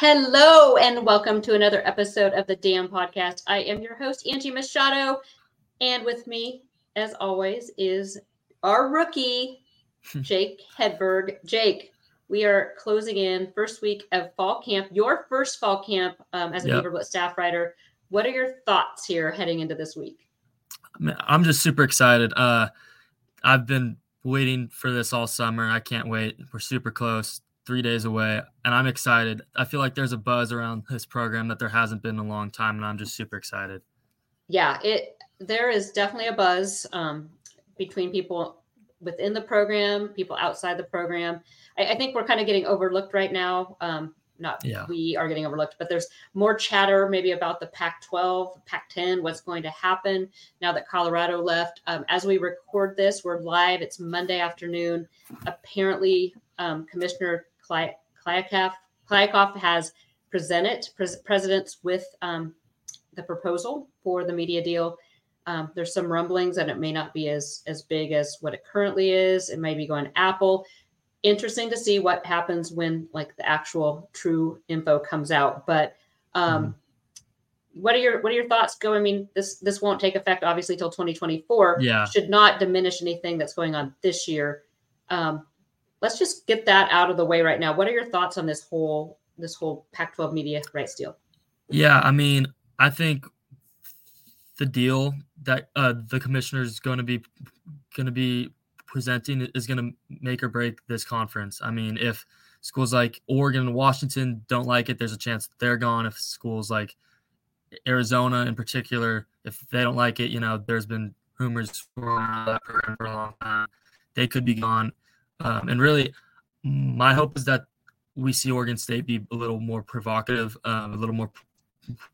Hello and welcome to another episode of the Dam Podcast. I am your host, Angie Machado, and with me, as always, is our rookie, Jake Hedberg. Jake, we are closing in first week of fall camp, your first fall camp um, as a Yep. Beaver staff writer. What are your thoughts here heading into this week? I'm just super excited. Uh, I've been waiting for this all summer. I can't wait. We're super close, three days away, and I'm excited. I feel like there's a buzz around this program that there hasn't been in a long time, and I'm just super excited. Yeah, it there is definitely a buzz um, between people within the program, people outside the program. I, I think we're kind of getting overlooked right now. Um, not Yeah. we are getting overlooked, but there's more chatter maybe about the Pac-12, Pac-10, what's going to happen now that Colorado left. Um, as we record this, we're live. It's Monday afternoon. Apparently, um, Commissioner Kliavkoff, Kliavkoff has presented pres- presidents with um, the proposal for the media deal. Um, there's some rumblings that it may not be as as big as what it currently is. It may be going to Apple. Interesting to see what happens when like the actual true info comes out. But um, what are your what are your thoughts? Go. I mean, this this won't take effect obviously till 2024. Yeah. should not diminish anything that's going on this year. Um, let's just get that out of the way right now. What are your thoughts on this whole this whole Pac-12 media rights deal? Yeah, I mean, I think the deal that uh, the commissioner is going to be going to be presenting is going to make or break this conference. I mean, if schools like Oregon and Washington don't like it, there's a chance they're gone. If schools like Arizona, in particular, if they don't like it, you know, there's been rumors for a long time. They could be gone. Um, and really, my hope is that we see Oregon State be a little more provocative, um, a little more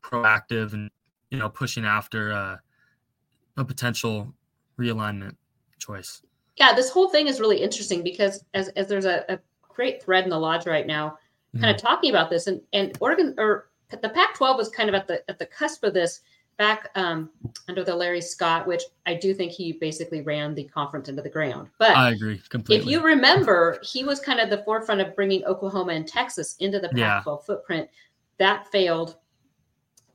proactive and you know pushing after uh, a potential realignment choice. yeah this whole thing is really interesting because as, as there's a, a great thread in the lodge right now kind of talking about this and and oregon or the pac 12 was kind of at the at the cusp of this back um, under the larry scott which i do think he basically ran the conference into the ground but I agree completely. if you remember he was kind of the forefront of bringing oklahoma and texas into the pac Yeah. 12 footprint that failed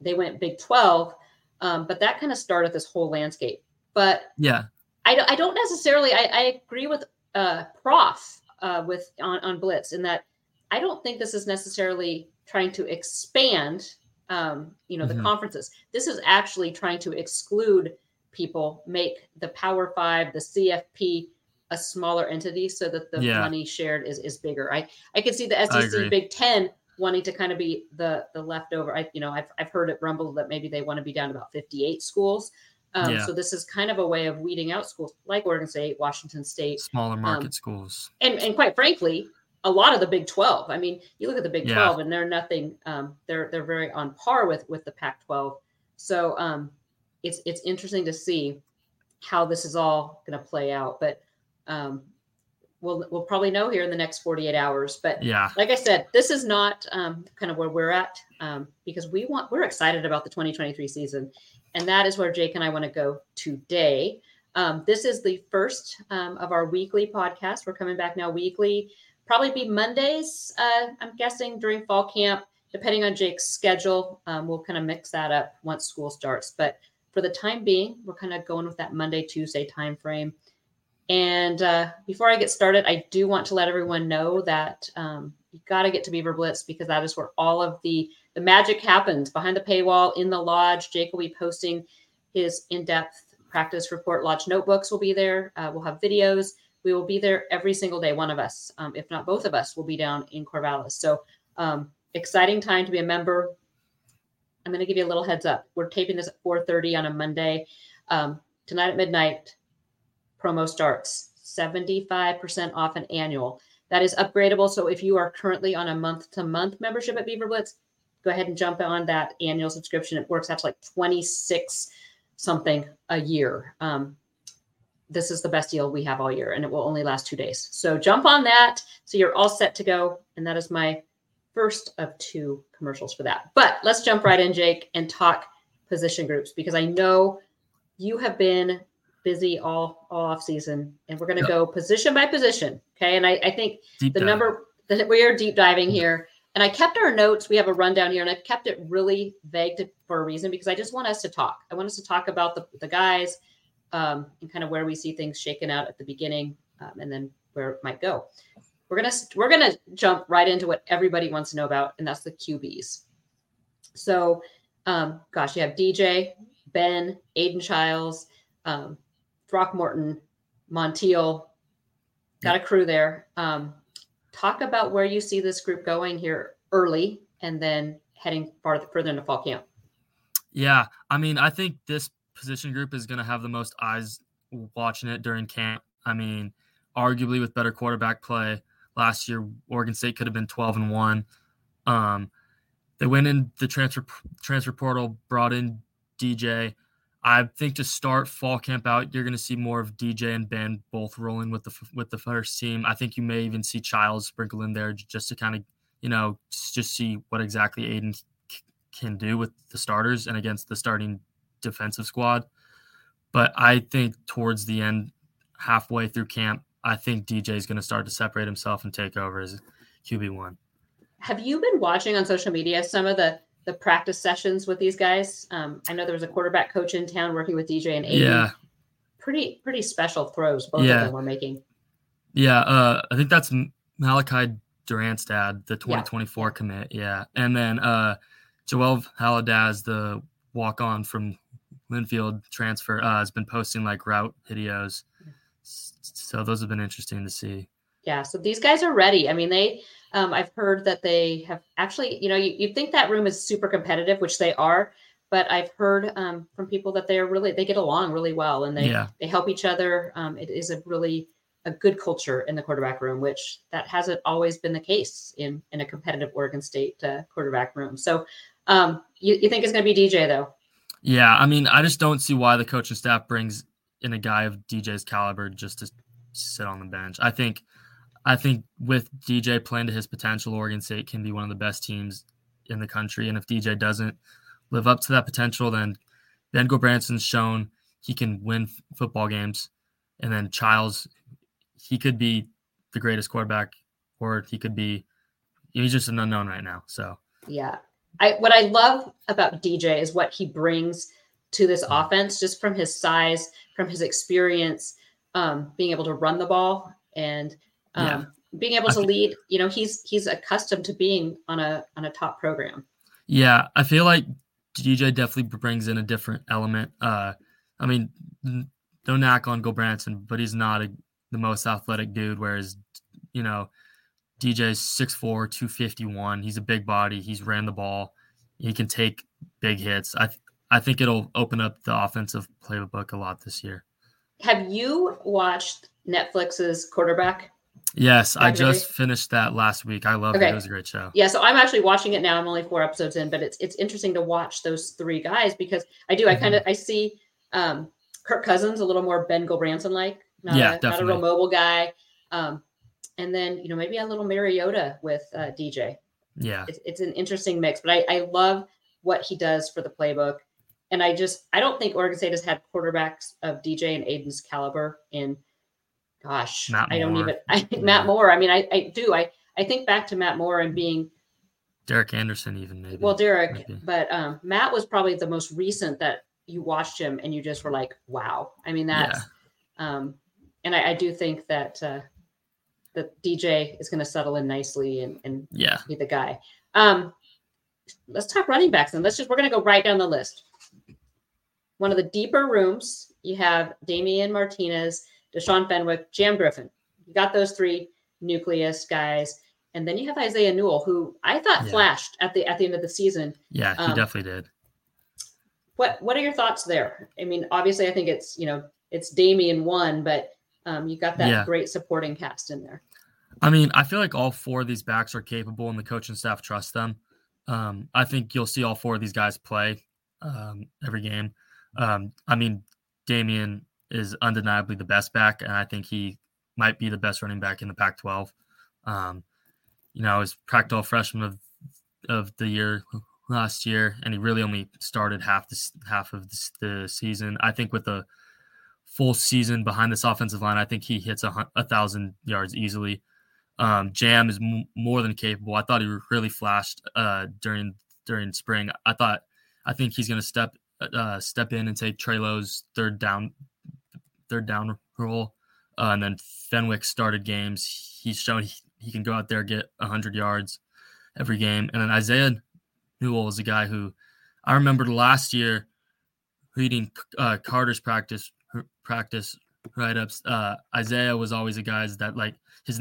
they went big 12 um, but that kind of started this whole landscape but yeah, I don't, I don't necessarily I, I agree with uh prof uh with on, on blitz in that i don't think this is necessarily trying to expand um you know the Mhm. conferences this is actually trying to exclude people make the power five the cfp a smaller entity so that the Yeah. money shared is is bigger i i can see the sec big 10 wanting to kind of be the the leftover i you know i've, I've heard it rumbled that maybe they want to be down to about 58 schools um, Yeah. So this is kind of a way of weeding out schools like Oregon State, Washington State, smaller market um, schools. and and quite frankly, a lot of the Big Twelve. I mean, you look at the Big Yeah. Twelve, and they're nothing. Um, they're they're very on par with with the Pac twelve. So um, it's it's interesting to see how this is all going to play out. But um, we'll we'll probably know here in the next forty eight hours. But Yeah, like I said, this is not um, kind of where we're at um, because we want we're excited about the 2023 season, and that is where Jake and I want to go today. Um, this is the first um, of our weekly podcast. We're coming back now weekly, probably be Mondays. Uh, I'm guessing during fall camp, depending on Jake's schedule. Um, we'll kind of mix that up once school starts. But for the time being, we're kind of going with that Monday Tuesday time frame. And uh, before I get started, I do want to let everyone know that um, you got to get to Beaver Blitz because that is where all of the the magic happens behind the paywall in the lodge. Jake will be posting his in-depth practice report. Lodge notebooks will be there. Uh, we'll have videos. We will be there every single day. One of us, um, if not both of us, will be down in Corvallis. So um, exciting time to be a member. I'm going to give you a little heads up. We're taping this at 4:30 on a Monday. Um, tonight at midnight, promo starts 75% off an annual. That is upgradable. So if you are currently on a month to month membership at Beaver Blitz, go ahead and jump on that annual subscription. It works out to like 26 something a year. Um, this is the best deal we have all year and it will only last two days. So jump on that. So you're all set to go. And that is my first of two commercials for that. But let's jump right in, Jake, and talk position groups because I know you have been busy all, all off season and we're going to Yep. go position by position. Okay. And I, I think Deep the dive. number that we are deep diving here and i kept our notes we have a rundown here and i've kept it really vague to, for a reason because i just want us to talk i want us to talk about the, the guys um, and kind of where we see things shaken out at the beginning um, and then where it might go. We're gonna we're gonna jump right into what everybody wants to know about and that's the qb's so um, gosh you have dj ben aidan chiles um, throckmorton montiel got a crew there. Um, talk about where you see this group going here early and then heading farther further into fall camp. Yeah, I mean, I think this position group is going to have the most eyes watching it during camp. I mean, arguably with better quarterback play last year, Oregon State could have been 12 and 1. Um, they went in the transfer transfer portal, brought in DJ. I think to start fall camp out, you're going to see more of DJ and Ben both rolling with the with the first team. I think you may even see Chiles sprinkle in there just to kind of, you know, just see what exactly Aidan can do with the starters and against the starting defensive squad. But I think towards the end, halfway through camp, I think DJ is going to start to separate himself and take over as QB one. Have you been watching on social media some of the the practice sessions with these guys? Um, I know there was a quarterback coach in town working with DJ and Aidan. Yeah, Pretty pretty special throws both Yeah. of them were making. yeah. Uh, I think that's Malachi Durant's dad, the 2024 commit. Yeah, and then uh, Joel Haladaz, the walk on from Linfield transfer, uh, has been posting like route videos. So those have been interesting to see. Yeah, so these guys are ready. I mean, they um, I've heard that they have actually, you know, you, you think that room is super competitive, which they are, but I've heard um, from people that they're really they get along really well and they Yeah. they help each other. Um, it is a really a good culture in the quarterback room, which that hasn't always been the case in in a competitive Oregon State uh, quarterback room. So, um, you, you think it's going to be DJ though? Yeah, I mean, I just don't see why the coaching staff brings in a guy of DJ's caliber just to sit on the bench. I think, I think with DJ playing to his potential, Oregon State can be one of the best teams in the country. And if DJ doesn't live up to that potential, then Ben Gulbranson's shown he can win f- football games, and then Childs, he could be the greatest quarterback, or he could be, he's just an unknown right now. So Yeah. I what I love about DJ is what he brings to this offense just from his size, from his experience, um, being able to run the ball and um, Yeah. being able to lead. You know, he's he's accustomed to being on a on a top program. Yeah, I feel like DJ definitely brings in a different element. Uh, I mean, no knock on Go Gulbranson, but he's not a, the most athletic dude. Whereas, you know, DJ's 6'4", 251. He's a big body. He's ran the ball. He can take big hits. I th- I think it'll open up the offensive playbook a lot this year. Have you watched Netflix's quarterback? Yes, I just finished that last week. I loved Okay. it. It was a great show. Yeah, so I'm actually watching it now. I'm only four episodes in, but it's it's interesting to watch those three guys because I do. I Mm-hmm. kind of I see um, Kirk Cousins a little more Ben Gulbranson like, not, Yeah, a, not a real mobile guy. Um, and then you know maybe a little Mariota with uh, DJ. Yeah, It's it's an interesting mix, but I I love what he does for the playbook, and I just I don't think Oregon State has had quarterbacks of DJ and Aidan's caliber in. Gosh, Matt I don't Moore. even I, Yeah. Matt Moore. I mean, I I do I I think back to Matt Moore and being Derek Anderson even maybe. well, Derek, maybe. but um, Matt was probably the most recent that you watched him and you just were like, wow. I mean, that's, um, and I, I do think that uh, the that DJ is going to settle in nicely and, and Yeah. be the guy. Um, let's talk running backs and let's just we're going to go right down the list. One of the deeper rooms, you have Damien Martinez, Deshaun Fenwick, Jam Griffin. You got those three nucleus guys, and then you have Isaiah Newell, who I thought Yeah. flashed at the at the end of the season. Yeah, he Um, definitely did. What what are your thoughts there? I mean, obviously, I think it's you know it's Damien one, but um, you got that Yeah. great supporting cast in there. I mean, I feel like all four of these backs are capable and the coaching staff trusts them. Um, I think you'll see all four of these guys play um, every game. Um, I mean, Damien is undeniably the best back, and I think he might be the best running back in the Pac 12. Um, you know, Pac 12 freshman of, of the year last year, and he really only started half this half of the season. I think with a full season behind this offensive line, I think he hits a, a thousand yards easily. Um, Jam is m- more than capable. I thought he really flashed uh, during during spring. I thought I think he's going to step uh, step in and take Trey Lowe's third down third down role. Uh, and then Fenwick started games. He's shown he, he can go out there get 100 yards every game. And then Isaiah Newell is a guy who I remember last year reading uh, Carter's practice practice write ups. Uh, Isaiah was always a guy that like his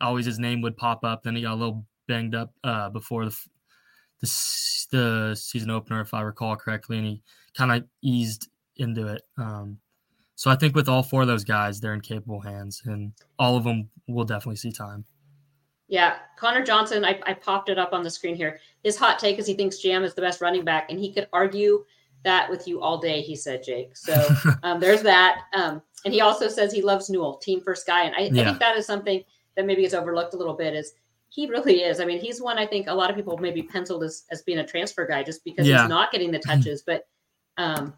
always his name would pop up. Then he got a little banged up uh, before the the, the season opener, if I recall correctly, and he kind of eased into it. Um, so I think with all four of those guys, they're in capable hands, and all of them will definitely see time. Yeah, Connor Johnson, I, I popped it up on the screen here. His hot take is he thinks Jam is the best running back, and he could argue that with you all day, he said, Jake. So um, there's that. Um, and he also says he loves Newell, team first guy. And I, I think that is something that maybe is overlooked a little bit is he really is. I mean, he's one I think a lot of people maybe penciled as, as being a transfer guy just because Yeah. he's not getting the touches. But um,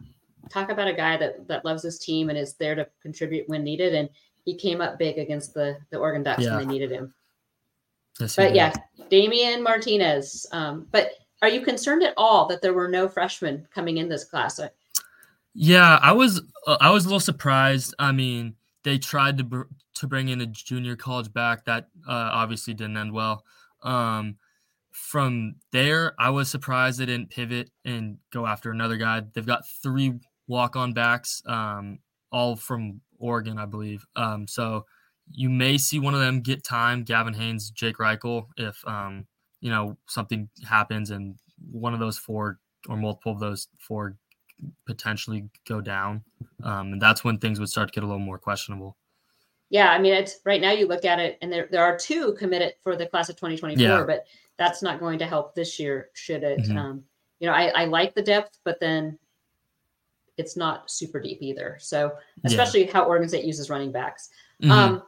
talk about a guy that, that loves his team and is there to contribute when needed. And he came up big against the, the Oregon Ducks Yeah. when they needed him. Yes, But yeah, Damien Martinez. Um, but are you concerned at all that there were no freshmen coming in this class? Yeah, I was uh, I was a little surprised. I mean, they tried to to bring in a junior college back that uh, obviously didn't end well. Um, from there, I was surprised they didn't pivot and go after another guy. They've got three walk on backs, um, all from Oregon, I believe. Um, so you may see one of them get time, Gavin Haynes, Jake Reichel, if um, you know something happens and one of those four or multiple of those four potentially go down. Um, and that's when things would start to get a little more questionable. Yeah, I mean, it's right now you look at it, and there there are two committed for the class of 2024, Yeah. but that's not going to help this year, should it? Mhm. Um, you know, I, I like the depth, but then it's not super deep either. So, Yeah. especially how Oregon State uses running backs. Mhm. Um,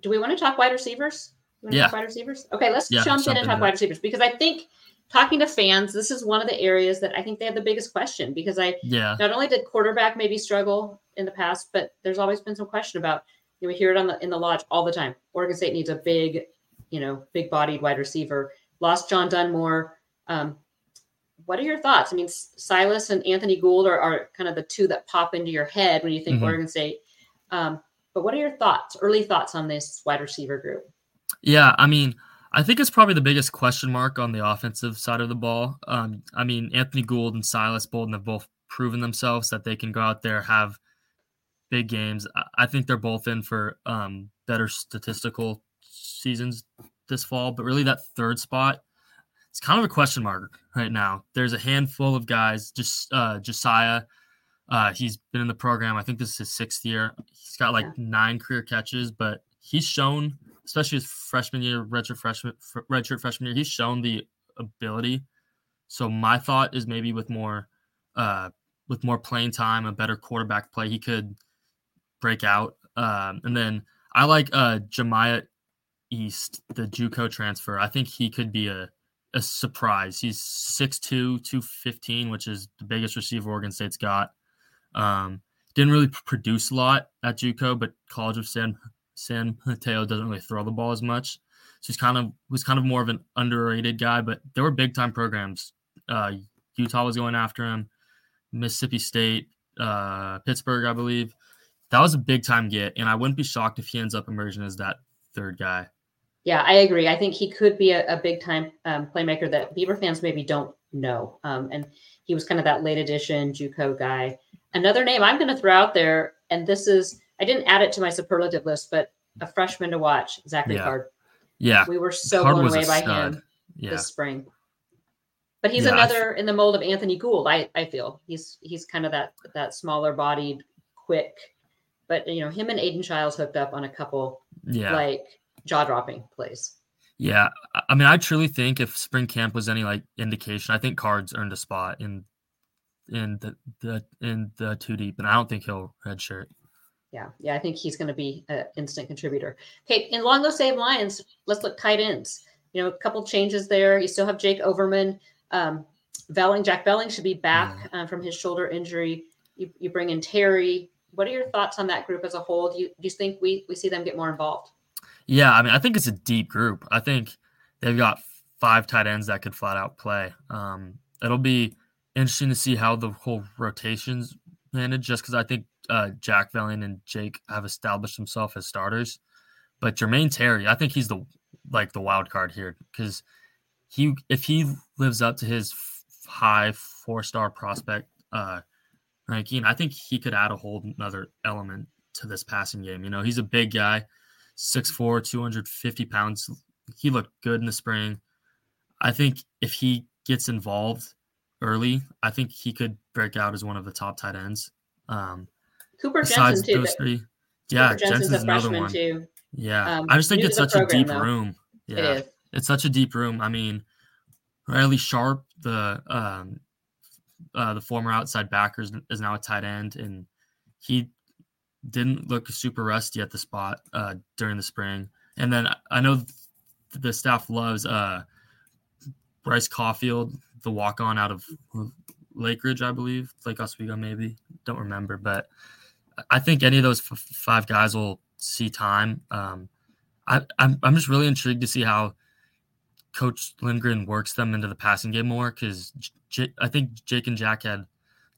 do we want to talk wide receivers? Yeah. wide receivers. Okay, let's Yeah, jump in and talk wide receivers because I think talking to fans, this is one of the areas that I think they have the biggest question because I yeah, not only did quarterback maybe struggle in the past, but there's always been some question about. You know, we hear it on the in the lodge all the time. Oregon State needs a big, you know, big bodied wide receiver. Lost John Dunmore. Um, what are your thoughts? I mean, Silas and Anthony Gould are, are kind of the two that pop into your head when you think Mhm. Oregon State. Um, but what are your thoughts, early thoughts on this wide receiver group? yeah. I mean, I think it's probably the biggest question mark on the offensive side of the ball. Um, I mean, Anthony Gould and Silas Bolden have both proven themselves that they can go out there have big games. I- think they're both in for um, better statistical seasons this fall, but really that third spot, it's kind of a question mark right now. There's a handful of guys, just uh, Josiah. Uh, he's been in the program. I think this is his sixth year. He's got like nine career catches, but he's shown, especially his freshman year, redshirt freshman, fr- redshirt freshman year, he's shown the ability. So my thought is maybe with more, uh, with more playing time, a better quarterback play, he could break out. Um, and then I like uh, Jemiah East, the JUCO transfer. I think he could be a a surprise. He's 6'2", 215, which is the biggest receiver Oregon State's got. Um, didn't really produce a lot at JUCO, but College of San San Mateo doesn't really throw the ball as much. So he's kind of was kind of more of an underrated guy, but there were big time programs. Uh, Utah was going after him, Mississippi State, uh, Pittsburgh, I believe. That was a big time get, and I wouldn't be shocked if he ends up emerging as that third guy. Yeah, I agree. I think he could be a, a big time um, playmaker that Beaver fans maybe don't know. Um, and he was kind of that late edition JUCO guy. Another name I'm going to throw out there, and this is I didn't add it to my superlative list, but a freshman to watch, Zachary Yeah. Card. Yeah, We were so Card blown away by stud. him yeah, this spring. But he's Yeah, another in the mold of Anthony Gould. I, I feel he's he's kind of that that smaller bodied, quick. But you know him and Aidan Chiles hooked up on a couple yeah, like jaw dropping plays. yeah. I- mean, I truly think if spring camp was any like indication, I think Cards earned a spot in in the, the in the two deep, and I don't think he'll redshirt. Yeah, yeah, I think he's going to be an instant contributor. Okay, and along those same lines, let's look tight ends. You know, a couple changes there. You still have Jake Overman. Um, Velling, Jack Velling should be back uh, from his shoulder injury. You, you bring in Terry. What are your thoughts on that group as a whole? Do you, do you think we, we see them get more involved? Yeah, I mean, I think it's a deep group. I think they've got five tight ends that could flat out play. Um, it'll be interesting to see how the whole rotations managed, just because I think uh, Jack Velling and Jake have established themselves as starters. But Jermaine Terry, I think he's the like the wild card here because he if he lives up to his f- high four star prospect uh, ranking, I think he could add a whole another element to this passing game. You know, he's a big guy. 6'4, 250 pounds. He looked good in the spring. I think if he gets involved early, I think he could break out as one of the top tight ends. Um, Cooper besides Jensen, too. three, yeah, Cooper Jensen's, another one. too. Yeah, Um, I just think it's such a deep though. room. Yeah, is. it's such a deep room. I mean, Riley Sharp, the um, uh, the former outside backer, is- now a tight end, and he didn't look super rusty at the spot uh, during the spring. And then I- know th- the staff loves uh, Bryce Caulfield, the walk on out of Lake Ridge, I believe, Lake Oswego, maybe. Don't remember, but I think any of those f- five guys will see time. Um, I, I'm, I'm just really intrigued to see how Coach Lindgren works them into the passing game more because J- I think Jake and Jack had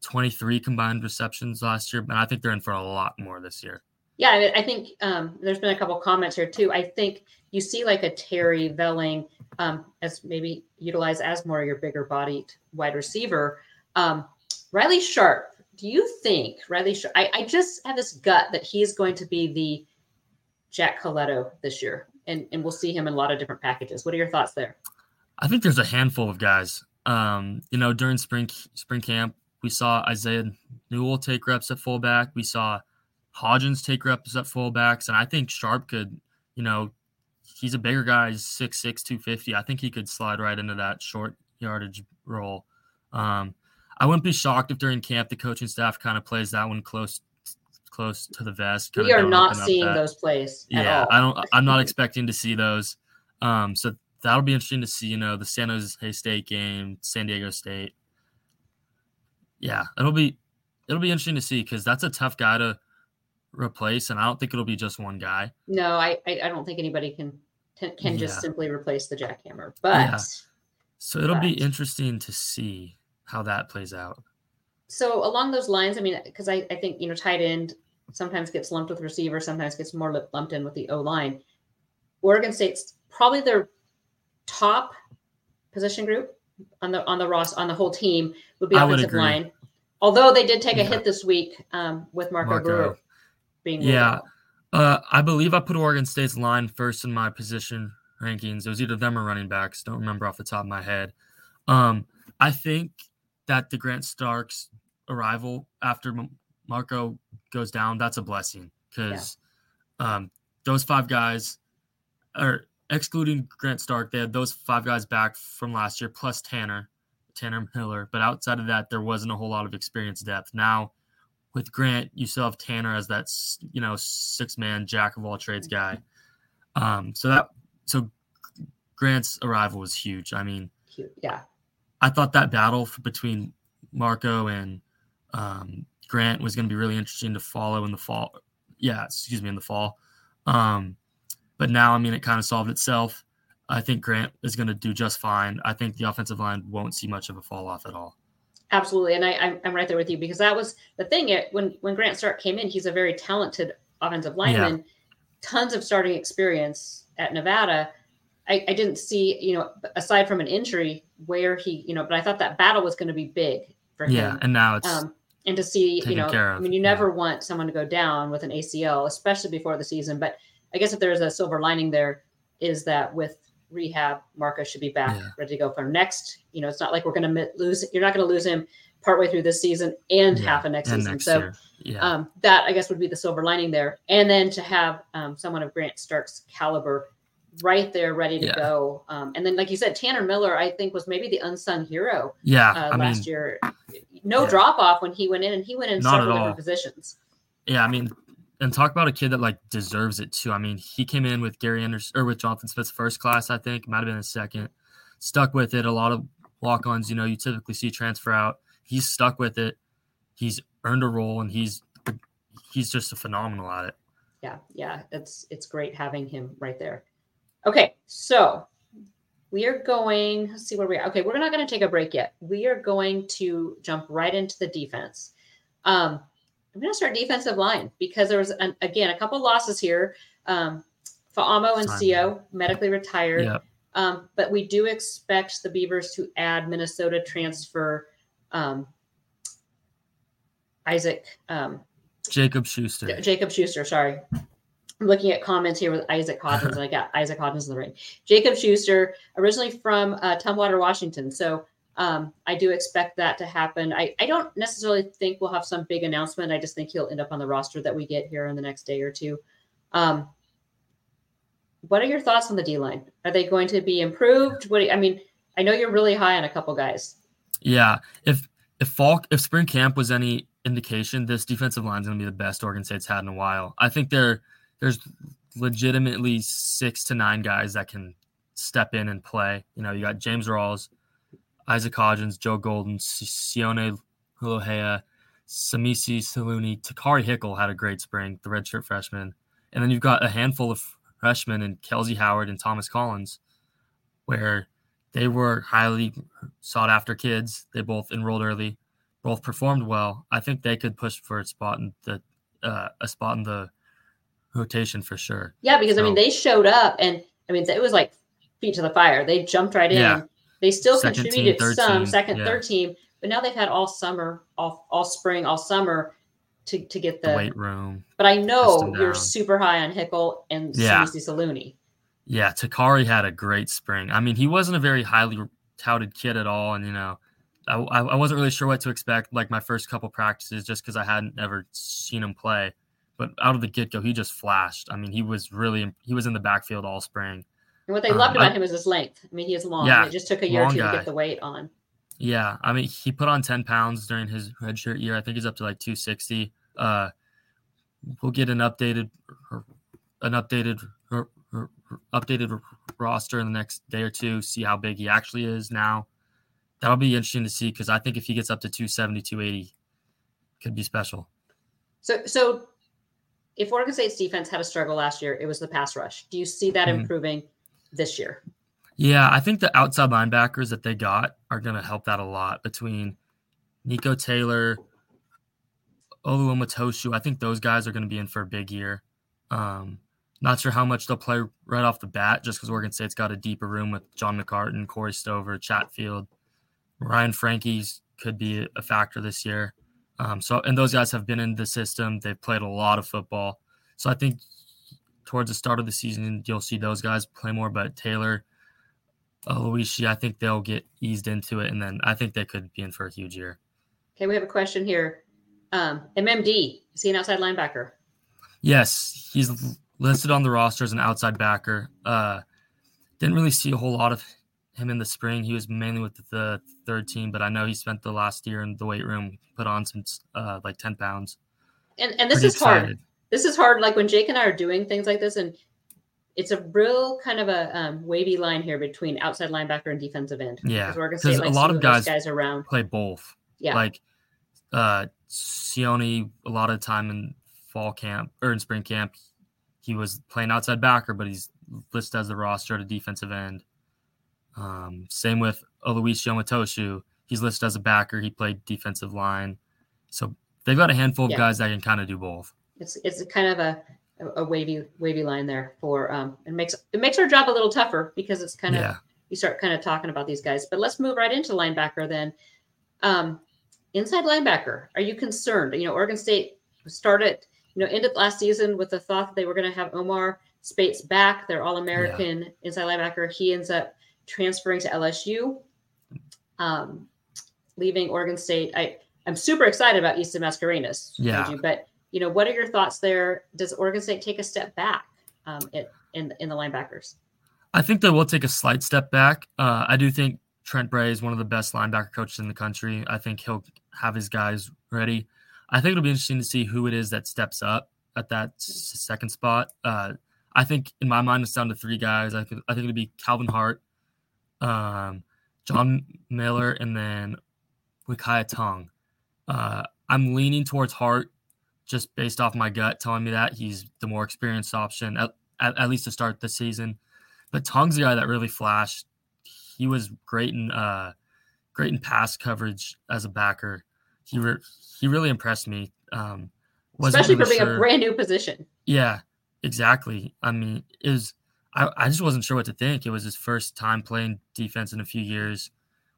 23 combined receptions last year, but I think they're in for a lot more this year. Yeah, I, mean, I think um, there's been a couple comments here too. I think you see like a Terry Velling um, as maybe utilized as more your bigger bodied wide receiver. Um, Riley Sharp, do you think Riley Sharp? I, I just have this gut that he's going to be the Jack Colletto this year, and and we'll see him in a lot of different packages. What are your thoughts there? I think there's a handful of guys. Um, you know, during spring spring camp, we saw Isaiah Newell take reps at fullback. We saw Hodgins take reps at fullbacks, and I think Sharp could, you know, he's a bigger guy, he's 6'6", 250. I think he could slide right into that short yardage role. Um, I wouldn't be shocked if during camp the coaching staff kind of plays that one close close to the vest. We are not seeing that- those plays at yeah, all. I don't. I'm not expecting to see those. Um, so that'll be interesting to see. You know, the San Jose State game, San Diego State. Yeah, it'll be it'll be interesting to see because that's a tough guy to replace, and I don't think it'll be just one guy. No, I I, don't think anybody can can, can just Yeah. simply replace the jackhammer. But Yeah. So it'll be interesting to see how that plays out. so along those lines, I mean, because I, I think you know, tight end sometimes gets lumped with receiver, sometimes gets more lumped in with the O line. Oregon State's probably their top position group on the on the Ross on the whole team would be I would offensive agree. line. Although they did take a hit this week um, with Marco, Marco. Brewer being Yeah. Uh, I believe I put Oregon State's line first in my position rankings. It was either them or running backs. Don't remember off the top of my head. Um, I think that the Grant Starck's arrival after M- Marco goes down, that's a blessing because um, those five guys, or excluding Grant Starck, they had those five guys back from last year plus Tanner, Tanner Miller. But outside of that, there wasn't a whole lot of experience depth. Now with Grant, you still have Tanner as that you know six man jack of all trades guy. Um, so that so Grant's arrival was huge. I mean, Yeah. I thought that battle between Marco and um, Grant was going to be really interesting to follow in the fall. Yeah, excuse me, in the fall. Um, but now, I mean, it kind of solved itself. I think Grant is going to do just fine. I think the offensive line won't see much of a fall off at all. Absolutely, and I, I'm, I'm right there with you because that was the thing. It, when when Grant Starck came in, he's a very talented offensive lineman. tons of starting experience at Nevada. I, I didn't see, you know, aside from an injury where he, you know, but I thought that battle was going to be big for him. Yeah, and now it's Um, and to see, you know, I mean, you yeah. never want someone to go down with an ACL, especially before the season. But I guess if there's a silver lining there, is that with rehab, Marcus should be back, Yeah. ready to go for next. You know, it's not like we're going to lose. You're not going to lose him partway through this season and yeah, half of next season. next so. Yeah, um, that I guess would be the silver lining there. And then to have um, someone of Grant Starck's caliber right there, ready to Yeah. go. Um, and then, like you said, Tanner Miller, I think was maybe the unsung hero yeah. uh, last mean, year. No drop off when he went in, and he went in Not several different positions. Yeah, I mean, and talk about a kid that like deserves it too. I mean, he came in with Gary Anderson or with Jonathan Smith's first class, I think, might have been his second. Stuck with it. A lot of walk-ons, you know, you typically see transfer out. He's stuck with it. He's earned a role, and he's he's just a phenomenal at it. Yeah, yeah, it's it's great having him right there. Okay, so we are going. Let's see where we are. Okay, we're not going to take a break yet. We are going to jump right into the defense. Um, I'm going to start defensive line because there was an, again a couple losses here. Um, Fa'amo and. Co medically retired. Yeah, Um, but we do expect the Beavers to add Minnesota transfer um, Isaac um, Jacob Schuster. Jacob Schuster. Sorry, I'm looking at comments here with Isaac Hodgins, and I got Isaac Hodgins in the ring. Jacob Schuster, originally from uh, Tumwater, Washington. So um, I do expect that to happen. I, I don't necessarily think we'll have some big announcement. I just think he'll end up on the roster that we get here in the next day or two. Um, what are your thoughts on the D line? Are they going to be improved? What you, I mean, I know you're really high on a couple guys. Yeah, if if fall if spring camp was any indication, this defensive line is going to be the best Oregon State's had in a while. I think there there's legitimately six to nine guys that can step in and play. You know, you got James Rawls, Isaac Hodgins, Joe Golden, Si- Sione Lohea, Samisi Saluni, Takari Hickle had a great spring, the redshirt freshman, and then you've got a handful of freshmen in Kelsey Howard and Thomas Collins, where they were highly sought after kids. They both enrolled early, both performed well. I think they could push for a spot in the uh, a spot in the rotation for sure. Yeah, because I mean, they showed up and I mean, it was like feet to the fire. They jumped right in. Yeah. They still Second contributed third some team, second, yeah. third team, but now they've had all summer, all, all spring, all summer to, to get the. The weight room. but I know you're super high on Hickle and Yeah. Saluni. Yeah, Takari had a great spring. I mean, he wasn't a very highly touted kid at all, and you know, I, I I wasn't really sure what to expect. Like my first couple practices, just because I hadn't ever seen him play. But out of the get go, he just flashed. I mean, he was really he was in the backfield all spring. And what they Um, loved about I- him is his length. I mean, he is long. Yeah, it just took a year or two to get the weight on. Yeah, I mean, he put on 10 pounds during his redshirt year. I think he's up to like 260. Uh, we'll get an updated, an updated, updated roster in the next day or two. See how big he actually is now. That'll be interesting to see because I think if he gets up to 270, 280, could be special. So, so if Oregon State's defense had a struggle last year, it was the pass rush. Do you see that Mhm. improving this year? Yeah, I think the outside linebackers that they got are going to help that a lot between Nico Taylor, Oluwamatoshu. I think those guys are going to be in for a big year. Um, not sure how much they'll play right off the bat just because Oregon State's got a deeper room with John McCartan, Corey Stover, Chatfield. Ryan Frankie's could be a factor this year. Um, so, and those guys have been in the system. They've played a lot of football. So I think towards the start of the season, you'll see those guys play more. But Taylor, uh, I think they'll get eased into it, and then I think they could be in for a huge year. Okay, we have a question here. Um, MMD, is he an outside linebacker? Yes, he's listed on the roster as an outside backer. Uh, didn't really see a whole lot of him in the spring. He was mainly with the third team, but I know he spent the last year in the weight room, put on some uh, like ten pounds. And and this Pretty is hard. This is hard. Like when Jake and I are doing things like this, and it's a real kind of a um, wavy line here between outside linebacker and defensive end. Yeah, because State a lot of guys- guys around. Play both. Yeah, Like uh Sione a lot of time in fall camp or in spring camp, he was playing outside backer, but he's listed as the roster at a defensive end. Um, same with Oluisi Yomotoshu. He's listed as a backer. He played defensive line. So they've got a handful of Yeah. guys that can kind of do both. It's it's kind of a a, wavy wavy line there for um it makes it makes our job a little tougher because it's kind of you start kind of talking about these guys. But let's move right into linebacker then. Um, inside linebacker, are you concerned? You know, Oregon State started, you know, ended last season with the thought that they were going to have Omar Speights back, their All American inside linebacker. He ends up transferring to LSU, um, leaving Oregon State. I I'm super excited about Easton Mascarenas. Yeah. you, but you know, what are your thoughts there? Does Oregon State take a step back um, it, in in the linebackers? I think they will take a slight step back. Uh, I do think Trent Bray is one of the best linebacker coaches in the country. I think he'll have his guys ready. I think it'll be interesting to see who it is that steps up at that second spot. Uh, I think in my mind it's down to three guys. I think I think it'll be Calvin Hart, um, John Miller, and then Wikaya Tongue. Uh, I'm leaning towards Hart just based off my gut telling me that he's the more experienced option at, at, at least to start the season. But Tongue's the guy that really flashed. He was great in uh, great in pass coverage as a backer. He re- he really impressed me. Um, Especially for really being a brand new position. yeah, exactly. I mean, it was I, I just wasn't sure what to think. It was his first time playing defense in a few years.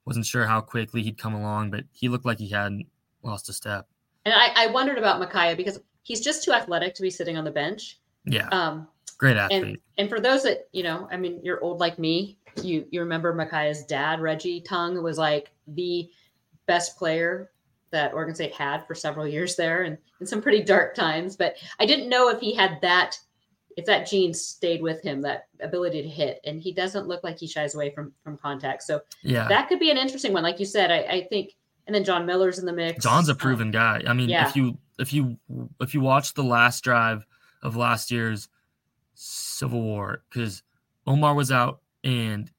Wasn't sure how quickly he'd come along, but he looked like he hadn't lost a step. And I, I wondered about Micaiah because he's just too athletic to be sitting on the bench. Yeah, Um, great and athlete. and for those that you know, I mean, you're old like me. You you remember Micaiah's dad, Reggie Tongue, was like the best player that Oregon State had for several years there, and in some pretty dark times. But I didn't know if he had that, if that gene stayed with him, that ability to hit. And he doesn't look like he shies away from from contact. So yeah, that could be an interesting one, like you said. I, I think, and then John Miller's in the mix. John's a Um, proven guy. I mean, yeah. if you if you if you watch the last drive of last year's Civil War, because Omar was out and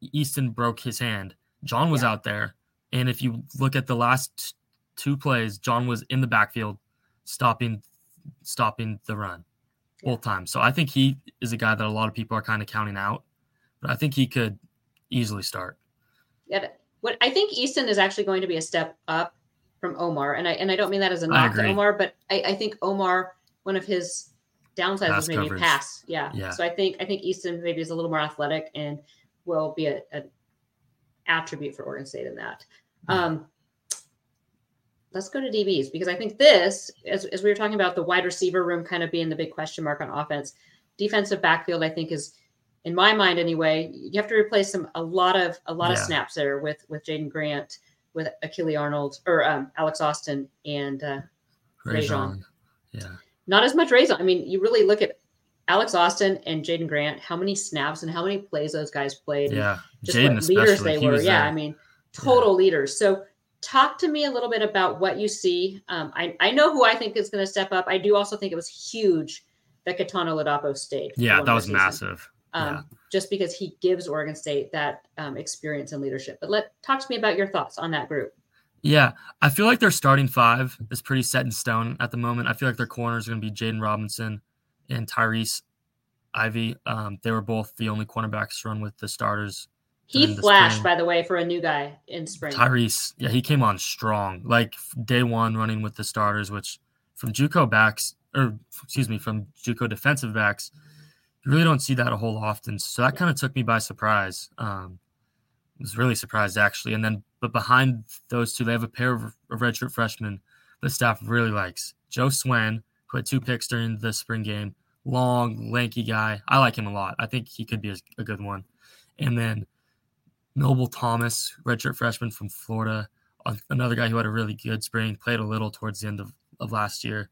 Easton broke his hand. John was Yeah. out there, and if you look at the last two plays, John was in the backfield, stopping stopping the run both times. So I think he is a guy that a lot of people are kind of counting out, but I think he could easily start. Yeah, what I think Easton is actually going to be a step up from Omar, and I and I don't mean that as a knock to. Omar, but I, I think Omar one of his downsides Pass was maybe coverage. pass. Yeah. Yeah. So I think I think Easton maybe is a little more athletic and will be a, an attribute for Oregon State in that. Yeah. Um, let's go to DBs because I think this, as, as we were talking about the wide receiver room kind of being the big question mark on offense, defensive backfield, I think is in my mind anyway, you have to replace some a lot of a lot of snaps there with with Jaden Grant, with Achille Arnold or um, Alex Austin and uh, Rajon. Rajon. Yeah. not as much Razon. I mean, you really look at Alex Austin and Jaden Grant, how many snaps and how many plays those guys played. Yeah. Just what leaders especially. they he were. Yeah. there. I mean, total leaders. So talk to me a little bit about what you see. Um, I, I know who I think is going to step up. I do also think it was huge that Kitan Oladapo stayed. yeah, that was massive. Um, yeah. Just because he gives Oregon State that um, experience and leadership. But let talk to me about your thoughts on that group. Yeah, I feel like their starting five is pretty set in stone at the moment. I feel like their corners are going to be Jaden Robinson and Tyrese Ivy. Um, they were both the only cornerbacks to run with the starters. He flashed, spring. by the way, for a new guy in spring. Tyrese, yeah, he came on strong, like day one running with the starters, which from JUCO backs, or excuse me, from JUCO defensive backs, you really don't see that a whole often. So that kind of took me by surprise. Um, I was really surprised actually. And then, but behind those two, they have a pair of, of redshirt freshmen the staff really likes. Joe Swen, who had two picks during the spring game, long, lanky guy. I like him a lot. I think he could be a, a good one. And then Noble Thomas, redshirt freshman from Florida, another guy who had a really good spring, played a little towards the end of, of last year.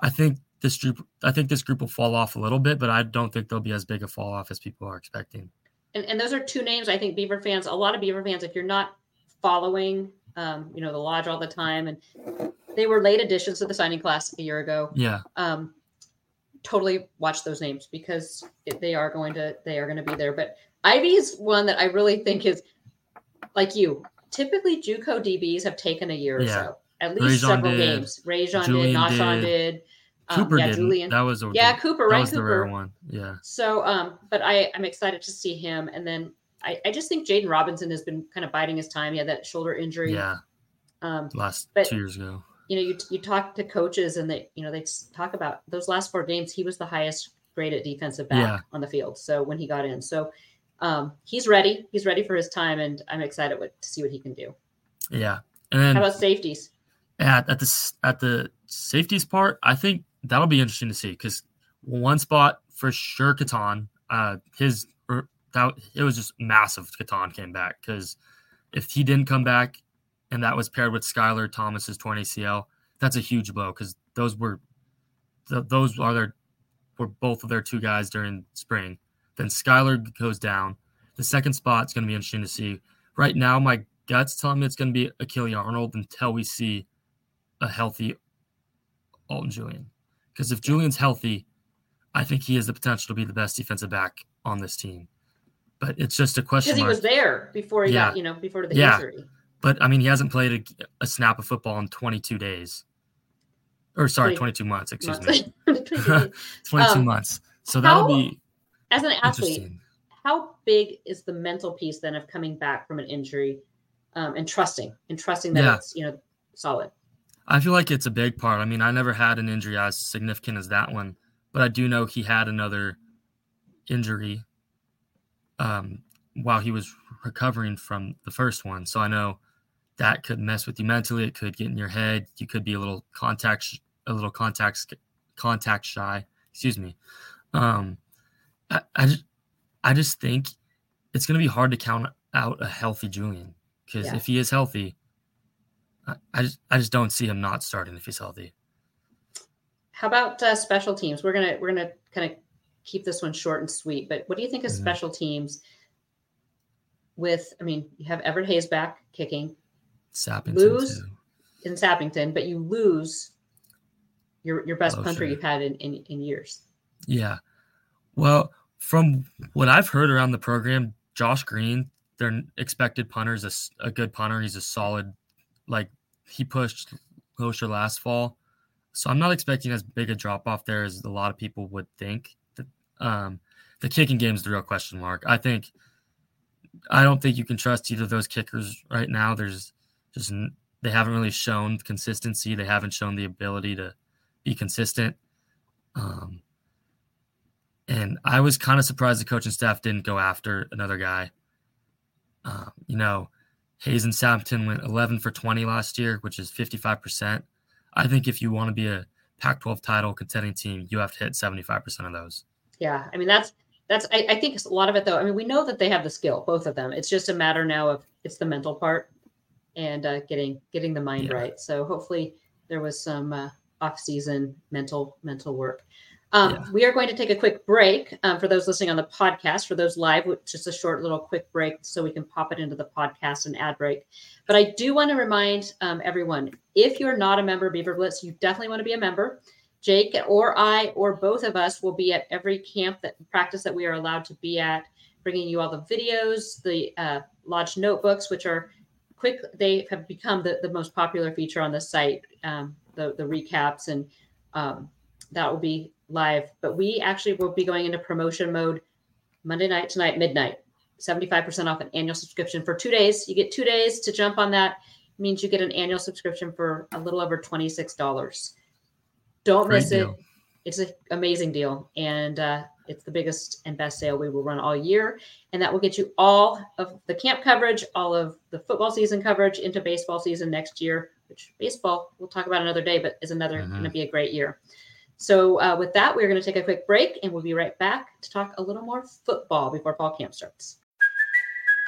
I think this group, I think this group will fall off a little bit, but I don't think they'll be as big a fall off as people are expecting. and, and those are two names I think Beaver fans, a lot of Beaver fans, if you're not following, um, you know, the lodge all the time, and they were late additions to the signing class a year ago. Yeah, Um, totally watch those names because it, they are going to they are going to be there. But Ivy is one that I really think is like you. Typically, JUCO DBs have taken a year or so, at least several did. games. Julian did, Nashon did. did, um, Cooper yeah, didn't. Julian. That was a yeah, Cooper, that right? was the rare one. Yeah, So, um, but I, I'm excited to see him. And then I, I just think Jaden Robinson has been kind of biding his time. He had that shoulder injury. yeah. Um, Last But- two years ago. you know, you you talk to coaches and they, you know, they talk about those last four games. He was the highest graded defensive back Yeah. on the field. So when he got in, so um, he's ready. He's ready for his time, and I'm excited what, to see what he can do. Yeah. And then How about safeties? at, at the at the safeties part, I think that'll be interesting to see because one spot for sure, Kitan, uh, his er, that it was just massive. Kitan came back because if he didn't come back, and that was paired with Skylar Thomas's torn ACL, that's a huge blow because those were th- those are their were both of their two guys during spring. Then Skylar goes down. The second spot's going to be interesting to see. Right now, my gut's telling me it's going to be Akili Arnold until we see a healthy Alton Julian. Because if Julian's healthy, I think he has the potential to be the best defensive back on this team. But it's just a question Because he was there before he Yeah. got, you know, before the Yeah. injury. But I mean, he hasn't played a, a snap of football in 22 days. Or sorry, Twenty- 22 months, excuse Months. me. 22 Um, months. So that'll how be As an athlete, how big is the mental piece then of coming back from an injury um, and trusting and trusting that Yeah. it's you know solid? I feel like it's a big part. I mean, I never had an injury as significant as that one, but I do know he had another injury um, while he was recovering from the first one. So I know that could mess with you mentally. It could get in your head. You could be a little contact, a little contact, contact shy. Excuse me. Um, I, I just, I just think it's going to be hard to count out a healthy Julian because Yeah. if he is healthy, I, just, I just don't see him not starting if he's healthy. How about uh, special teams? We're gonna we're gonna kind of keep this one short and sweet. But what do you think of Mhm. special teams? With I mean, you have Everett Hayes back kicking Sappington Lose? too. in Sappington, but you lose your your best Oh, punter sure. you've had in, in in years. Yeah. Well, from what I've heard around the program, Josh Green, their expected punter, is a good punter. He's a solid, like he pushed Loecher last fall. So I'm not expecting as big a drop off there as a lot of people would think. Um, the kicking game is the real question mark. I think, I don't think you can trust either of those kickers right now. There's just, they haven't really shown consistency. They haven't shown the ability to be consistent. Um, and I was kind of surprised the coaching staff didn't go after another guy. Um, you know, Hayes and Sappington went 11 for 20 last year, which is 55%. I think if you want to be a Pac 12 title contending team, you have to hit 75% of those. Yeah, I mean that's that's I, I think a lot of it though. I mean, we know that they have the skill, both of them. It's just a matter now of it's the mental part and uh, getting getting the mind Yeah. right. So hopefully there was some uh, off season mental mental work. Um, Yeah. We are going to take a quick break um, for those listening on the podcast. For those live, just a short little quick break so we can pop it into the podcast and ad break. But I do want to remind um, everyone if you're not a member of Beaver Blitz, you definitely want to be a member. Jake or I or both of us will be at every camp that practice that we are allowed to be at, bringing you all the videos, the uh, lodge notebooks, which are quick. They have become the, the most popular feature on the site. Um, the the recaps and um, that will be live. But we actually will be going into promotion mode Monday night tonight midnight. 75% off an annual subscription for two days. You get two days to jump on that. means you get an annual subscription for a little over $26. Don't Great miss it. It's an amazing deal. And uh, it's the biggest and best sale we will run all year. And that will get you all of the camp coverage, all of the football season coverage into baseball season next year, which baseball we'll talk about another day, but is another Mhm. going to be a great year. So uh, with that, we're going to take a quick break and we'll be right back to talk a little more football before fall camp starts.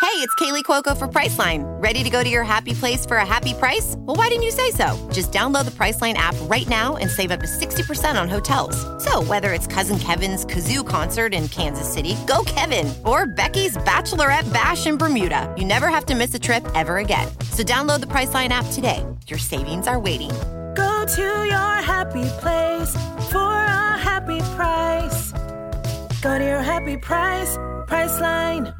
Hey, it's Kaley Cuoco for Priceline. Ready to go to your happy place for a happy price? Well, why didn't you say so? Just download the Priceline app right now and save up to 60% on hotels. So, whether it's Cousin Kevin's Kazoo concert in Kansas City, go Kevin, or Becky's Bachelorette Bash in Bermuda, you never have to miss a trip ever again. So, download the Priceline app today. Your savings are waiting. Go to your happy place for a happy price. Go to your happy price, Priceline.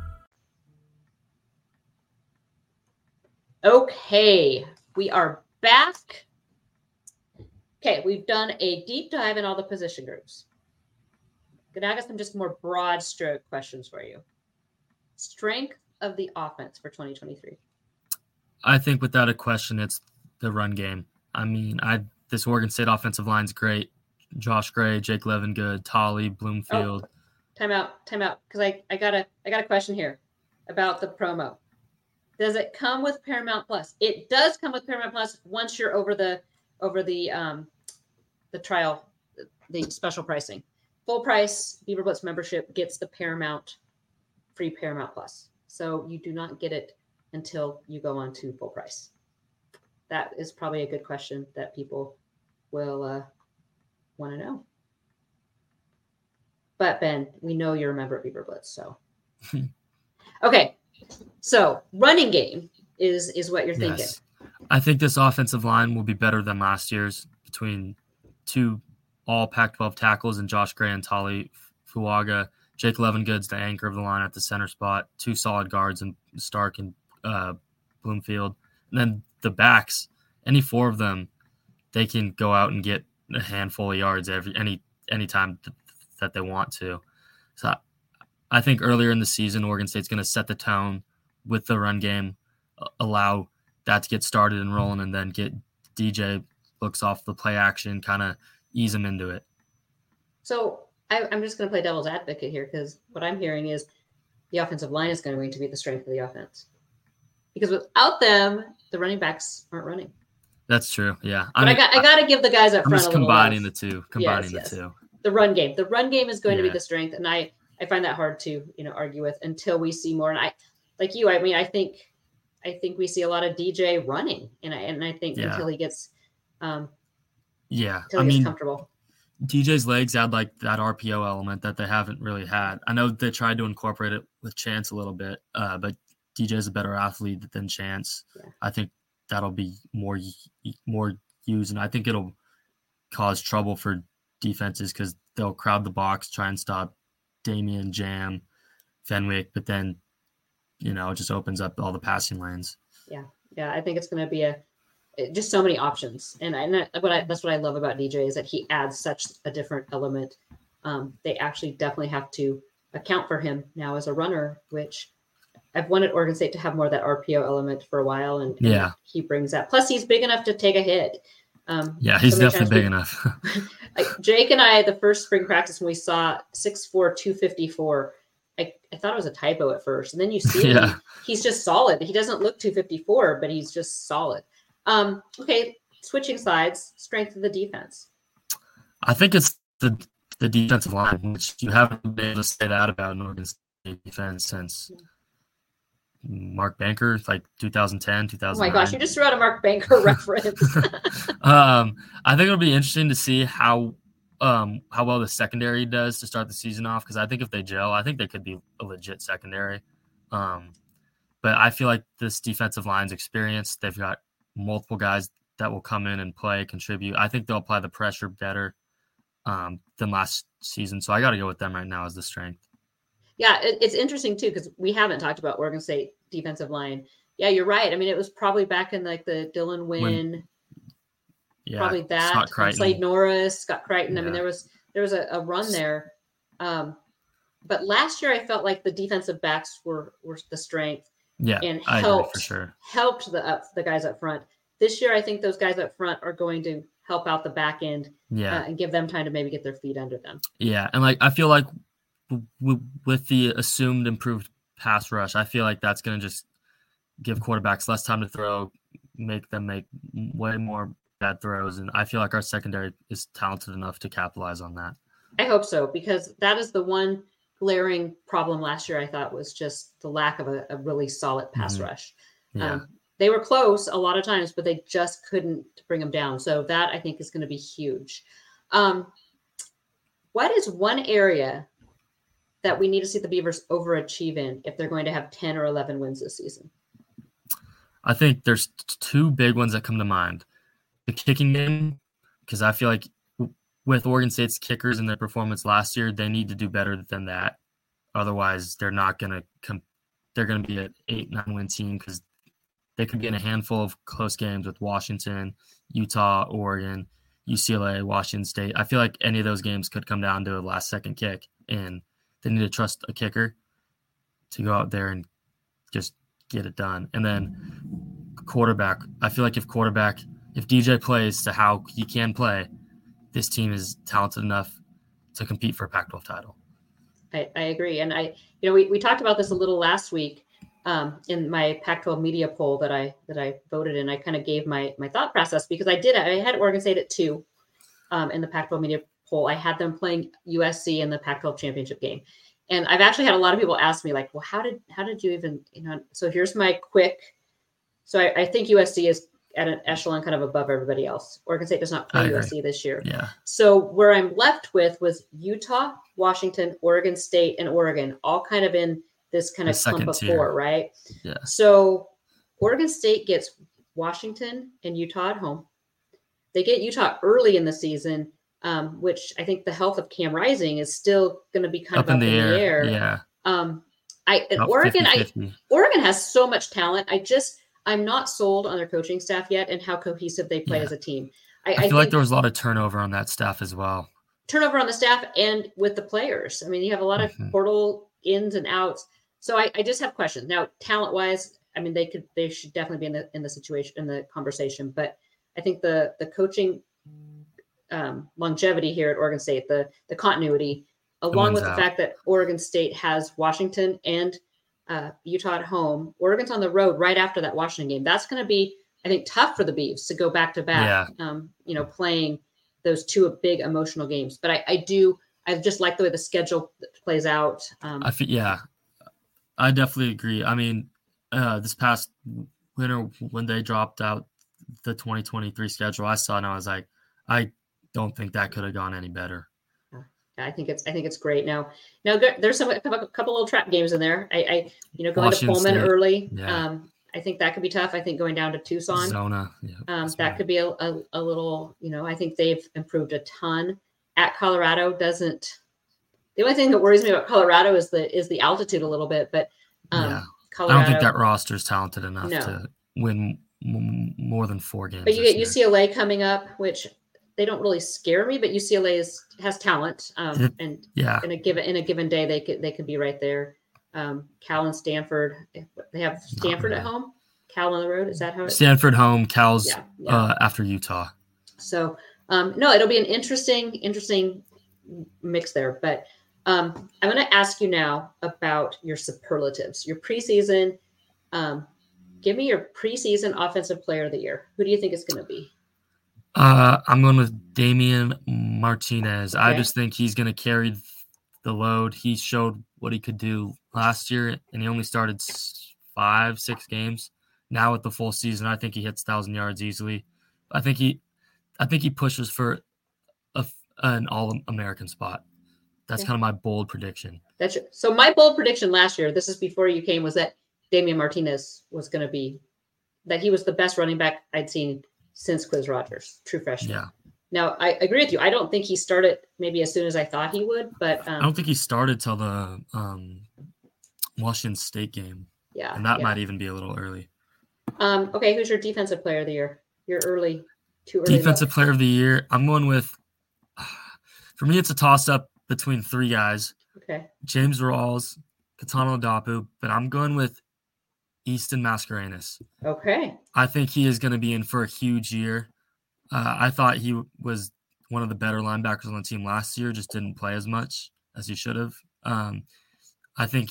Okay, we are back. Okay, we've done a deep dive in all the position groups. Gonna ask some just more broad stroke questions for you. Strength of the offense for 2023. I think without a question, it's the run game. I mean, I this Oregon State offensive line's great. Josh Gray, Jake Levengood. Tolly, Bloomfield. Time out, time out, because I, I got a I got a question here about the promo. Does it come with Paramount Plus? It does come with Paramount Plus once you're over the over the um the trial, the special pricing. Full price Beaver Blitz membership gets the Paramount free Paramount Plus. So you do not get it until you go on to full price. That is probably a good question that people will uh, want to know. But Ben, we know you're a member of Beaver Blitz, so okay. So running game is is what you're thinking. Yes. I think this offensive line will be better than last year's between two all Pac 12 tackles and Josh Gray and Tali Fuaga. Jake Levengood's the anchor of the line at the center spot, two solid guards and Starck and uh, Bloomfield. And then the backs, any four of them, they can go out and get a handful of yards every any anytime th- that they want to. So I, I think earlier in the season, Oregon State's going to set the tone with the run game, allow that to get started and rolling, and then get DJ looks off the play action, kind of ease him into it. So I, I'm just going to play devil's advocate here because what I'm hearing is the offensive line is going to need to be the strength of the offense because without them, the running backs aren't running. That's true. Yeah, But I, got I got to give the guys up I'm front just combining the two. Combining yes. the two. the run game. The run game is going to be the strength, and I I find that hard to you know argue with until we see more. And I like you. I mean, I think I think we see a lot of DJ running, and I and I think Yeah. until he gets um Yeah, until I gets mean, comfortable. DJ's legs add like that RPO element that they haven't really had. I know they tried to incorporate it with Chance a little bit, uh, but DJ's a better athlete than Chance. Yeah. I think that'll be more more used, and I think it'll cause trouble for defenses because they'll crowd the box, try and stop Damien Jam, Fenwick, but then you know it just opens up all the passing lanes. Yeah, yeah, I think it's going to be a just so many options, and I, and I, what I that's what I love about DJ is that he adds such a different element. Um, they actually definitely have to account for him now as a runner, which I've wanted Oregon State to have more of that RPO element for a while, and, and Yeah. he brings that. Plus, he's big enough to take a hit. Um, Yeah, he's definitely big enough. Like Jake and I, the first spring practice when we saw 6'4", 254, I, I thought it was a typo at first, and then you see him, Yeah. he's just solid. He doesn't look 254, but he's just solid. Um, okay, switching sides, strength of the defense. I think it's the the defensive line, which you haven't been able to say that about an Oregon State defense since Mark Banker, like 2010, 2000. Oh my gosh, you just threw out a Mark Banker reference. um, I think it'll be interesting to see how um how well the secondary does to start the season off because I think if they gel, I think they could be a legit secondary. Um, but I feel like this defensive line's experience. They've got multiple guys that will come in and play, contribute. I think they'll apply the pressure better um, than last season. So I got to go with them right now as the strength. Yeah, it, it's interesting too because we haven't talked about Oregon State defensive line. Yeah, you're right. I mean, it was probably back in like the Dylan Wynn, Yeah, probably that Scott Slade Norris, Scott Crichton. I mean, there was there was a, a run there. Um, but last year, I felt like the defensive backs were were the strength. Yeah, and helped sure. helped the up the guys up front. This year, I think those guys up front are going to help out the back end Yeah, uh, and give them time to maybe get their feet under them. Yeah, and like I feel like with the assumed improved pass rush, I feel like that's going to just give quarterbacks less time to throw, make them make way more bad throws, and I feel like our secondary is talented enough to capitalize on that. I hope so because that is the one glaring problem last year. I thought was just the lack of a, a really solid pass Mhm. rush. Yeah, Um, they were close a lot of times, but they just couldn't bring them down. So that I think is going to be huge. Um, what is one area that we need to see the Beavers overachieve in if they're going to have 10 or 11 wins this season? I think there's two big ones that come to mind: the kicking game, because I feel like with Oregon State's kickers and their performance last year, they need to do better than that. Otherwise, they're not going to come. They're going to be an eight nine win team because they could be in a handful of close games with Washington, Utah, Oregon, UCLA, Washington State. I feel like any of those games could come down to a last second kick, and they need to trust a kicker to go out there and just get it done. And then quarterback, I feel like if quarterback if DJ plays to how he can play, this team is talented enough to compete for a Pac 12 title. I, I agree. And I, you know, we, we talked about this a little last week um, in my Pac-12 media poll that I that I voted in. I kind of gave my my thought process because I did. I had Oregon State at two um, in the Pac-12 media poll. I had them playing USC in the Pac-12 championship game, and I've actually had a lot of people ask me like, "Well, how did how did you even you know?" So here's my quick. So I, I think USC is at an echelon kind of above everybody else. Oregon State does not play. USC this year. Yeah. So where I'm left with was Utah, Washington, Oregon State, and Oregon, all kind of in this kind of clump of four, right? Yeah. So Oregon State gets Washington and Utah at home. They get Utah early in the season, um, which I think the health of Cam Rising is still going to be kind Up of up in the air. air. Yeah. Um, I and About Oregon, I 50-50. Oregon has so much talent. I just I'm not sold on their coaching staff yet and how cohesive they play Yeah. as a team. I, I, I, feel think like there was a lot of turnover on that staff as well. turnover on the staff and with the players. I mean, you have a lot of Mhm. portal ins and outs. So I, I just have questions now. Talent wise, I mean, they could they should definitely be in the in the situation in the conversation. But I think the the coaching um, longevity here at Oregon State, the the continuity, along wins with the fact that Oregon State has Washington and uh, Utah at home. Oregon's on the road right after that Washington game. That's going to be, I think, tough for the Beavs to go back to back. Um, you know, playing those two big emotional games. But I, I do, I just like the way the schedule plays out. Um, I feel yeah, I definitely agree. I mean, uh, this past winter when they dropped out the 2023 schedule, I saw and I was like, I don't think that could have gone any better. I think it's I think it's great. Now now there- there's some a couple, little trap games in there. I, I you know going Washington to Pullman State, early. yeah. Um, I think that could be tough. I think going down to Tucson. Zona, yeah, Um, that right. could be a, a, a little, you know, I think they've improved a ton. At Colorado doesn't. The only thing that worries me about Colorado is the is the altitude a little bit, but um, Yeah. I don't think that roster is talented enough No. to win m- more than four games. But you get year. UCLA coming up, which they don't really scare me, but UCLA is, has talent, um, and Yeah, in a given in a given day they could they could be right there. Um, Cal and Stanford, they have Stanford at home. Cal on the road, is that how? It, Stanford home, Cal's yeah, yeah. uh, after Utah. So um, no, it'll be an interesting, interesting mix there. But um, I'm going to ask you now about your superlatives, your preseason. Um, give me your preseason offensive player of the year. Who do you think it's going to be? Uh, I'm going with Damien Martinez. I just think he's going to carry the load. He showed what he could do last year, and he only started five, six games. Now with the full season, I think he hits thousand yards easily. I think he, I think he pushes for a, an All American spot. That's Okay. kind of my bold prediction. That's your, so. My bold prediction last year, this is before you came, was that Damien Martinez was going to be that he was the best running back I'd seen since Quizz Rogers, true freshman. Yeah, Now I agree with you. I don't think he started maybe as soon as I thought he would, but I um, don't think he started till the um, Washington State game, yeah, and that yeah. might even be a little early. Um, okay, who's your defensive player of the year? Your early, too early. Defensive player of the year. I'm going with. For me, it's a toss up between three guys: Okay. James Rawls, Kitan Oladapo, but I'm going with Easton Mascarenas. Okay. I think he is going to be in for a huge year. Uh, I thought he was one of the better linebackers on the team last year, just didn't play as much as he should have. Um, I think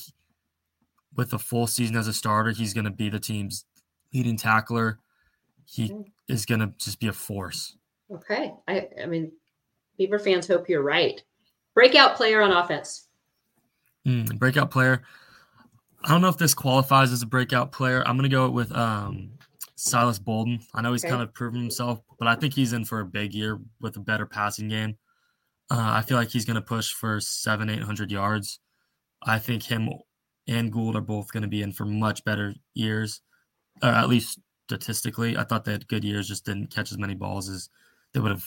with a full season as a starter, he's going to be the team's leading tackler. He Okay. is going to just be a force. Okay. I I mean, Beaver fans hope you're right. Breakout player on offense. Mm, breakout player. I don't know if this qualifies as a breakout player. I'm gonna go with um, Silas Bolden. I know he's Okay. kind of proven himself, but I think he's in for a big year with a better passing game. Uh, I feel like he's gonna push for seven, eight hundred yards. I think him and Gould are both gonna be in for much better years, or at least statistically. I thought they had good years, just didn't catch as many balls as they would have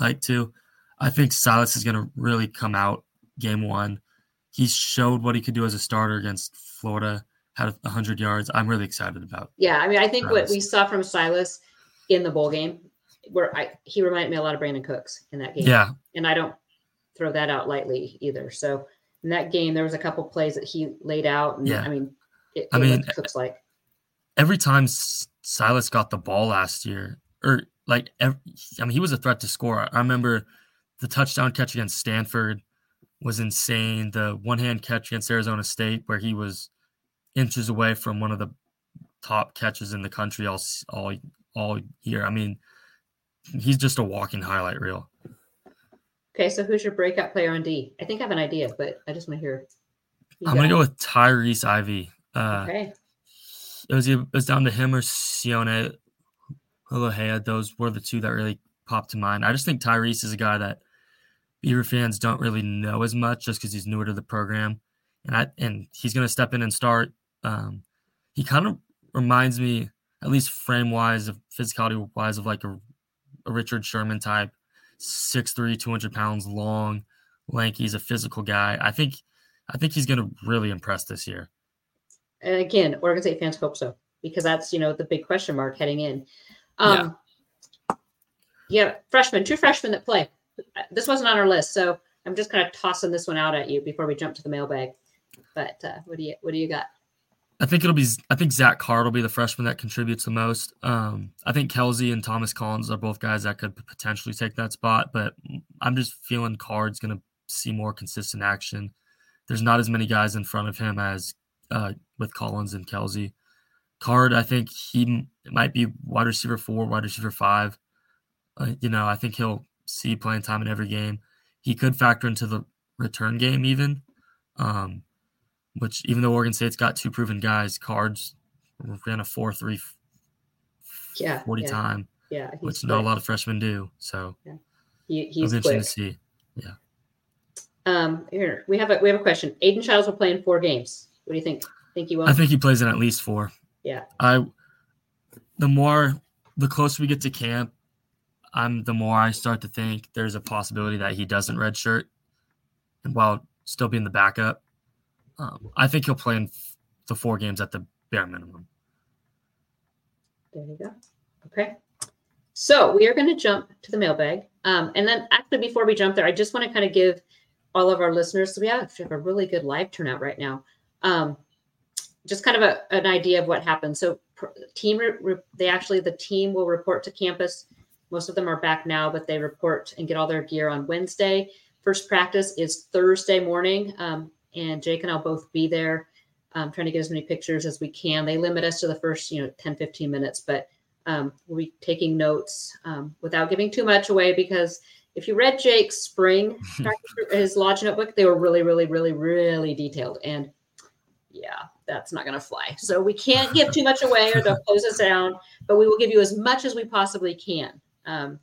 liked to. I think Silas is gonna really come out game one he showed what he could do as a starter against Florida. Had 100 yards. I'm really excited about. Yeah, I mean, I think what we saw from Silas in the bowl game, where I he reminded me a lot of Brandin Cooks in that game. Yeah, And I don't throw that out lightly either. So in that game, there was a couple plays that he laid out. And Yeah. I mean, it, I mean, Cooks like. every time Silas got the ball last year, or like ev I mean, he was a threat to score. I remember the touchdown catch against Stanford was insane. The one hand catch against Arizona State, where he was inches away from one of the top catches in the country all all all year. I mean, he's just a walking highlight reel. Okay, so who's your breakout player on D? I think I have an idea, but I just want to hear. I'm gonna go with Tyrese Ivy. Uh, Okay. it was it was down to him or Sione Elohea. Those were the two that really popped to mind. I just think Tyrese is a guy that Beaver fans don't really know as much just because he's newer to the program, and I and he's going to step in and start. Um, he kind of reminds me, at least frame wise, of physicality wise, of like a, a Richard Sherman type, 6'3", 200 pounds long, lanky. He's a physical guy. I think, I think he's going to really impress this year. And again, Oregon State fans hope so because that's you know the big question mark heading in. Um, yeah. freshmen, two freshmen that play. This wasn't on our list, so I'm just kind of tossing this one out at you before we jump to the mailbag. But uh, what do you what do you got? I think it'll be. I think Zach Card will be the freshman that contributes the most. Um, I think Kelsey and Thomas Collins are both guys that could potentially take that spot, but I'm just feeling Card's going to see more consistent action. There's not as many guys in front of him as uh, with Collins and Kelsey. Card, I think he might be wide receiver four, wide receiver five. Uh, you know, I think he'll see playing time in every game. He could factor into the return game even. Um, which even though Oregon State's got two proven guys, Cards ran a 4 3 Yeah, 40 yeah, time, Yeah, which not a lot of freshmen do. So He, he's interesting quick. to see. Yeah. Um, here we have a we have a question. Aidan Chiles will play in four games. What do you think? Think he will? I think he plays in at least four. Yeah. I the more the closer we get to camp, I'm the more I start to think there's a possibility that he doesn't redshirt and while still being the backup. Um, I think he'll play in f- the four games at the bare minimum. There you go. Okay. So we are going to jump to the mailbag. Um, and then actually, before we jump there, I just want to kind of give all of our listeners, so we have, have a really good live turnout right now. Um, just kind of a, an idea of what happened. So team, re- re- they actually, the team will report to campus. Most of them are back now, but they report and get all their gear on Wednesday. First practice is Thursday morning. Um, and Jake and I'll both be there um, trying to get as many pictures as we can. They limit us to the first, you know, 10, 15 minutes, but um, we'll be taking notes um, without giving too much away because if you read Jake's spring, his lodge notebook, they were really, really, really, really detailed. And yeah, that's not going to fly. So we can't give too much away or they'll close us down, but we will give you as much as we possibly can. Um,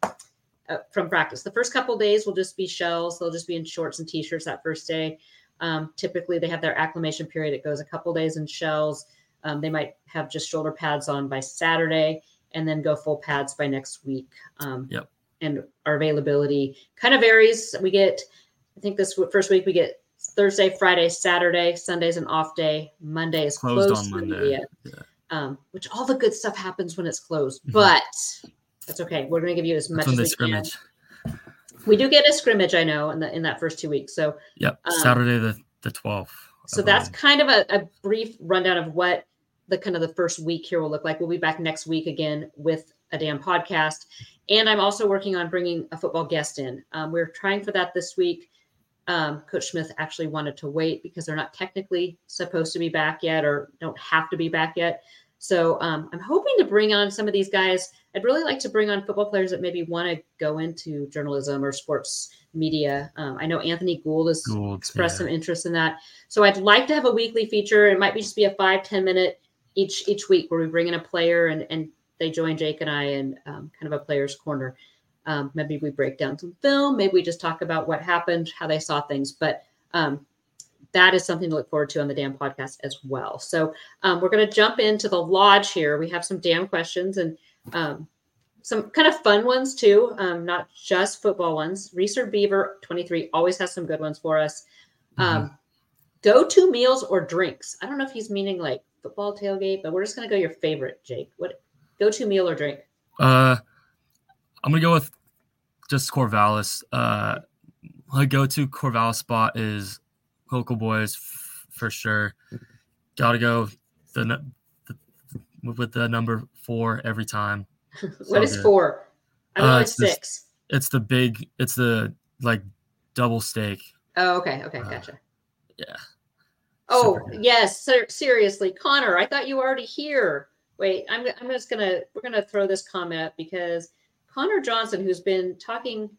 uh, from practice. The first couple days will just be shells. They'll just be in shorts and t-shirts that first day. Um, typically, they have their acclimation period. It goes a couple days in shells. Um, they might have just shoulder pads on by Saturday, and then go full pads by next week. Um, Yep. And our availability kind of varies. We get, I think this first week we get Thursday, Friday, Saturday, Sunday's an off day. Monday is Closed closed, on Monday. Yeah. Um, which all the good stuff happens when it's closed, Mhm. but that's okay. We're going to give you as much as we can. scrimmage. We do get a scrimmage, I know, in the in that first two weeks. So Yep. Um, Saturday the the twelfth. so that's kind of a, a brief rundown of what the kind of the first week here will look like. We'll be back next week again with a Dam Podcast, and I'm also working on bringing a football guest in. Um, we're trying for that this week. Um, Coach Smith actually wanted to wait because they're not technically supposed to be back yet, or don't have to be back yet. So um, I'm hoping to bring on some of these guys. I'd really like to bring on football players that maybe want to go into journalism or sports media. Um, I know Anthony Gould has Gould, expressed yeah. some interest in that. So I'd like to have a weekly feature. It might be just be a five ten minute each each week where we bring in a player and and they join Jake and I in um, kind of a player's corner. Um, maybe we break down some film. Maybe we just talk about what happened, how they saw things. But um, that is something to look forward to on the Dam Podcast as well. So um, we're going to jump into the lodge here. We have some damn questions and um, some kind of fun ones too, um, not just football ones. Research Beaver 23 always has some good ones for us. Um, Go to meals or drinks. I don't know if he's meaning like football tailgate, but we're just going to go your favorite, Jake. What go to meal or drink? Uh, I'm gonna go with just Corvallis. Uh, my go-to Corvallis spot is Local Boys f- for sure. Got to go the, the with the number four every time. what is good. four? I'm Uh, it's six. It's the big. It's the like double steak. Oh, okay, okay, uh, gotcha. Yeah. Oh, yes, ser- seriously, Connor, I thought you were already here. Wait, I'm I'm just gonna we're gonna throw this comment because Connor Johnson, who's been talking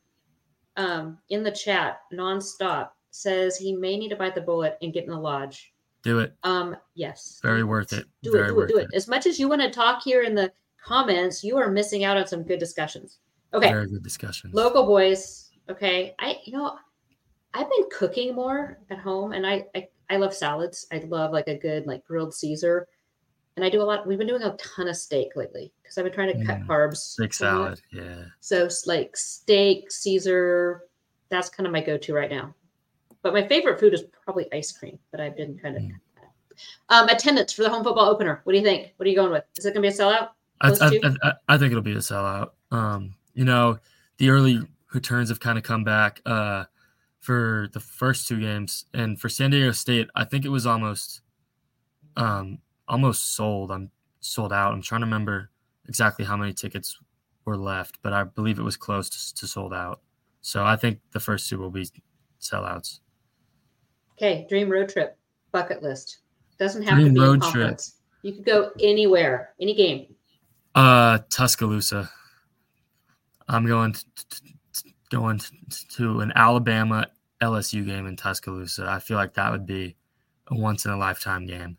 um, in the chat nonstop, says he may need to bite the bullet and get in the lodge. Do it. Um, yes, Very worth it. do Very it, do it, do it. As much as you want to talk here in the comments, you are missing out on some good discussions. Okay, Very good discussion. local boys okay i you know i've been cooking more at home and I, I i love salads i love like a good like grilled caesar and i do a lot we've been doing a ton of steak lately because i've been trying to cut Mm, carbs Steak salad. Yeah. so like steak caesar that's kind of my go-to right now but my favorite food is probably ice cream but i've been kind of Mm. um attendance for the home football opener what do you think what are you going with is it going to be a sellout I, I. I, I think it'll be a sellout. Um, you know, the early returns have kind of come back uh, for the first two games, and for San Diego State, I think it was almost, um, almost sold. I'm sold out. I'm trying to remember exactly how many tickets were left, but I believe it was close to, to sold out. So I think the first two will be sellouts. Okay, dream road trip, bucket list. Doesn't have Dream to be road trip. You could go anywhere, any game. Uh, Tuscaloosa. I'm going to, going to an Alabama LSU game in Tuscaloosa. I feel like that would be a once in a lifetime game.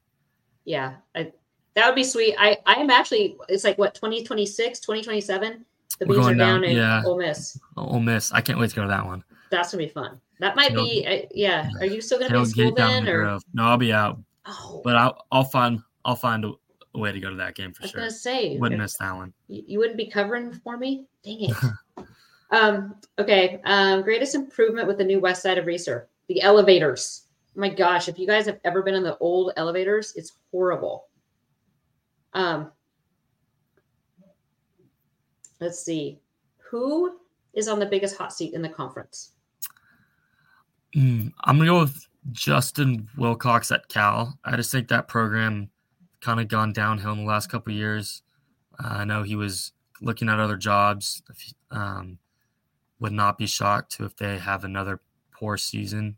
Yeah, I, that would be sweet. I I am actually. It's like what 2026, 2027. The We're bees are down down- in yeah. Ole Miss. Ole Miss. I can't wait to go to that one. That's gonna be fun. That might Tail- be. I, yeah. Are you still gonna be in school then, the or? Grove. No, I'll be out, Oh, but I'll I'll find I'll find a, a way to go to that game I for was sure. gonna say. Wouldn't miss that one. you, you wouldn't be covering for me? Dang it. um, okay. Um, greatest improvement with the new west side of Reser, the elevators. Oh my gosh, if you guys have ever been in the old elevators, it's horrible. Um, let's see. Who is on the biggest hot seat in the conference? Mm, I'm gonna go with Justin Wilcox at Cal. I just think that program kind of gone downhill in the last couple of years. Uh, I know he was looking at other jobs. If he- Um, would not be shocked to if they have another poor season.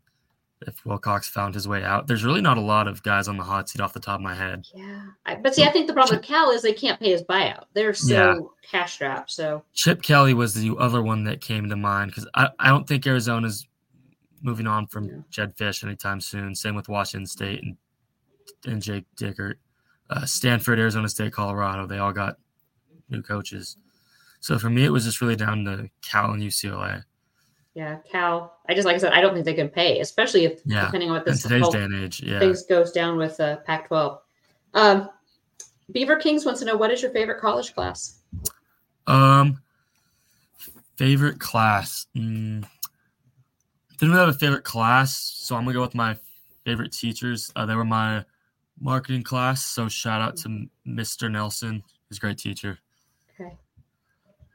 If Wilcox found his way out, there's really not a lot of guys on the hot seat off the top of my head. Yeah. I, but see, I think the problem with Cal is they can't pay his buyout. They're so Yeah. cash strapped. So Chip Kelly was the other one that came to mind because I, I don't think Arizona's moving on from Yeah. Jedd Fisch anytime soon. Same with Washington State and and Jake Dickert. Uh, Stanford, Arizona State, Colorado, they all got new coaches. So for me, it was just really down to Cal and UCLA. yeah, Cal. I just like I said, I don't think they can pay, especially if Yeah, depending on what In this today's day and age, yeah. things goes down with uh, Pac-12. Um, Beaver Kings wants to know what is your favorite college class? Um, favorite class. Mm, didn't really have a favorite class, so I'm gonna go with my favorite teachers. Uh, they were my marketing class, so shout out to Mr. Nelson. He's a great teacher. Okay,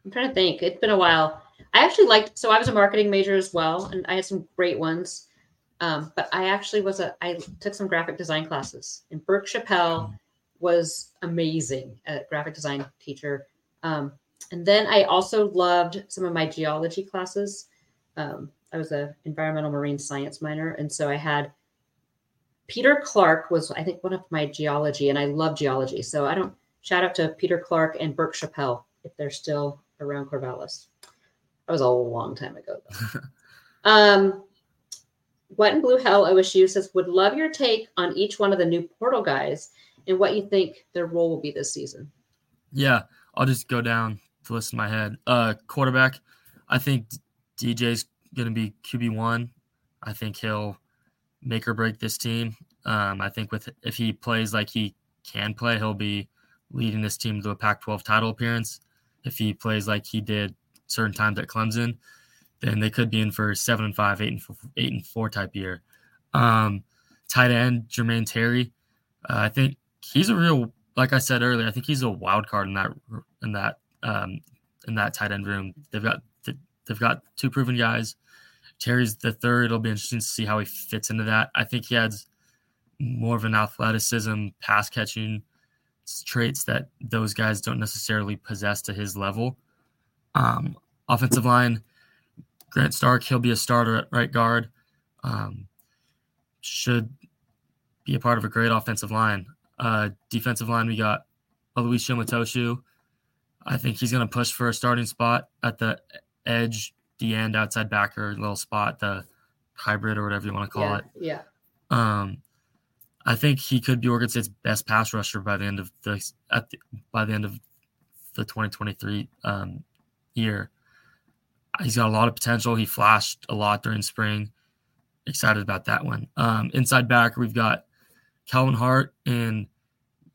I'm trying to think. It's been a while. I actually liked. So I was a marketing major as well, and I had some great ones. Um, but I actually was a. I took some graphic design classes, and Burke Chappelle was amazing at graphic design teacher. Um, and then I also loved some of my geology classes. Um, I was a environmental marine science minor, and so I had Peter Clark was I think one of my geology, and I love geology. So I don't shout out to Peter Clark and Burke Chappelle if they're still around Corvallis. That was a long time ago. Though. um, what in Blue Hell OSU says would love your take on each one of the new portal guys and what you think their role will be this season. Yeah, I'll just go down the list in my head. Uh, quarterback, I think DJ's going to be QB one. I think he'll make or break this team. Um, I think with if he plays like he can play, he'll be leading this team to a Pac-12 title appearance. If he plays like he did certain times at Clemson, then they could be in for seven and five, eight and four, eight and four type year. Um, tight end Jermaine Terry, uh, I think he's a real like I said earlier, I think he's a wild card in that in that um, in that tight end room. They've got they've got two proven guys. Terry's the third. It'll be interesting to see how he fits into that. I think he has more of an athleticism, pass catching traits that those guys don't necessarily possess to his level. Um, offensive line, Grant Starck, he'll be a starter at right guard. Um, should be a part of a great offensive line. Uh, defensive line, we got Luis Matoshu. I think he's going to push for a starting spot at the edge, the end, outside backer little spot, the hybrid or whatever you want to call yeah, it. yeah. Um, I think he could be Oregon State's best pass rusher by the end of the at the, by the end of the 2023 um, year. He's got a lot of potential. He flashed a lot during spring. Excited about that one. Um, inside back, we've got Calvin Hart and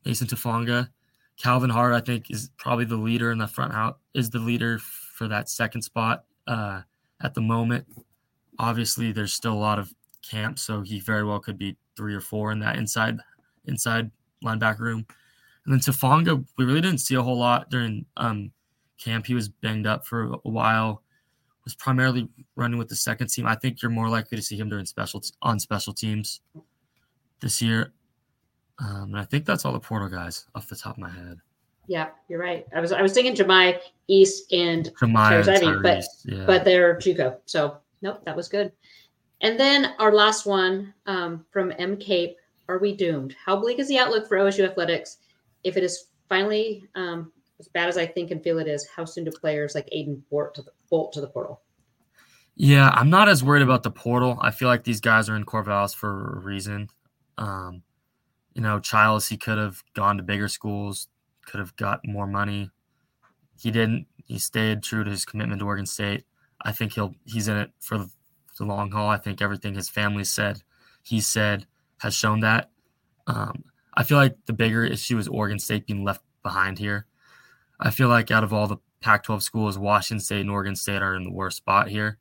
Mason Tufaga. Calvin Hart, I think, is probably the leader in the front out, is the leader for that second spot uh, at the moment. Obviously, there's still a lot of camp, so he very well could be three or four in that inside inside linebacker room. And then Tufaga, we really didn't see a whole lot during um, camp. He was banged up for a while. Was primarily running with the second team. I think you're more likely to see him during special on special teams this year. Um, and I think that's all the portal guys off the top of my head. Yeah, you're right. I was I was thinking Jahmai East and Jemiah Tyrese but yeah. but they're JUCO. So nope, that was good. And then our last one um, from M Cape: Are we doomed? How bleak is the outlook for OSU athletics if it is finally um, as bad as I think and feel it is? How soon do players like Aidan bolt to the, bolt to the portal? Yeah, I'm not as worried about the portal. I feel like these guys are in Corvallis for a reason. Um, you know, Chiles, he could have gone to bigger schools, could have got more money. He didn't. He stayed true to his commitment to Oregon State. I think he'll he's in it for the long haul. I think everything his family said, he said, has shown that. Um, I feel like the bigger issue is Oregon State being left behind here. I feel like out of all the Pac 12 schools, Washington State and Oregon State are in the worst spot here,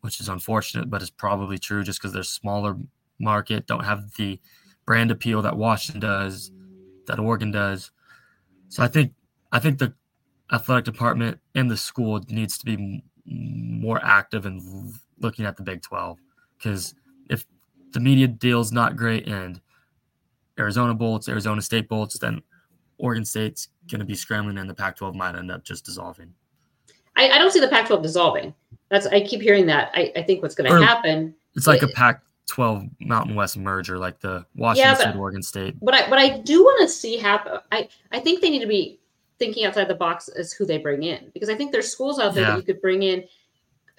which is unfortunate, but it's probably true just because they're smaller market, don't have the brand appeal that Washington does, that Oregon does. So I think I think the athletic department and the school needs to be m- more active in looking at the Big 12 because if the media deal's not great and Arizona bolts, Arizona State bolts, then Oregon State's going to be scrambling and the Pac 12 might end up just dissolving. I, I don't see the Pac-12 dissolving. That's I keep hearing that. I, I think what's going to happen It's like a It- Pac 12 Mountain West merger, like the Washington but- State, Oregon State. But I but I do want to see happen, I I think they need to be thinking outside the box as who they bring in because I think there's schools out there Yeah. that you could bring in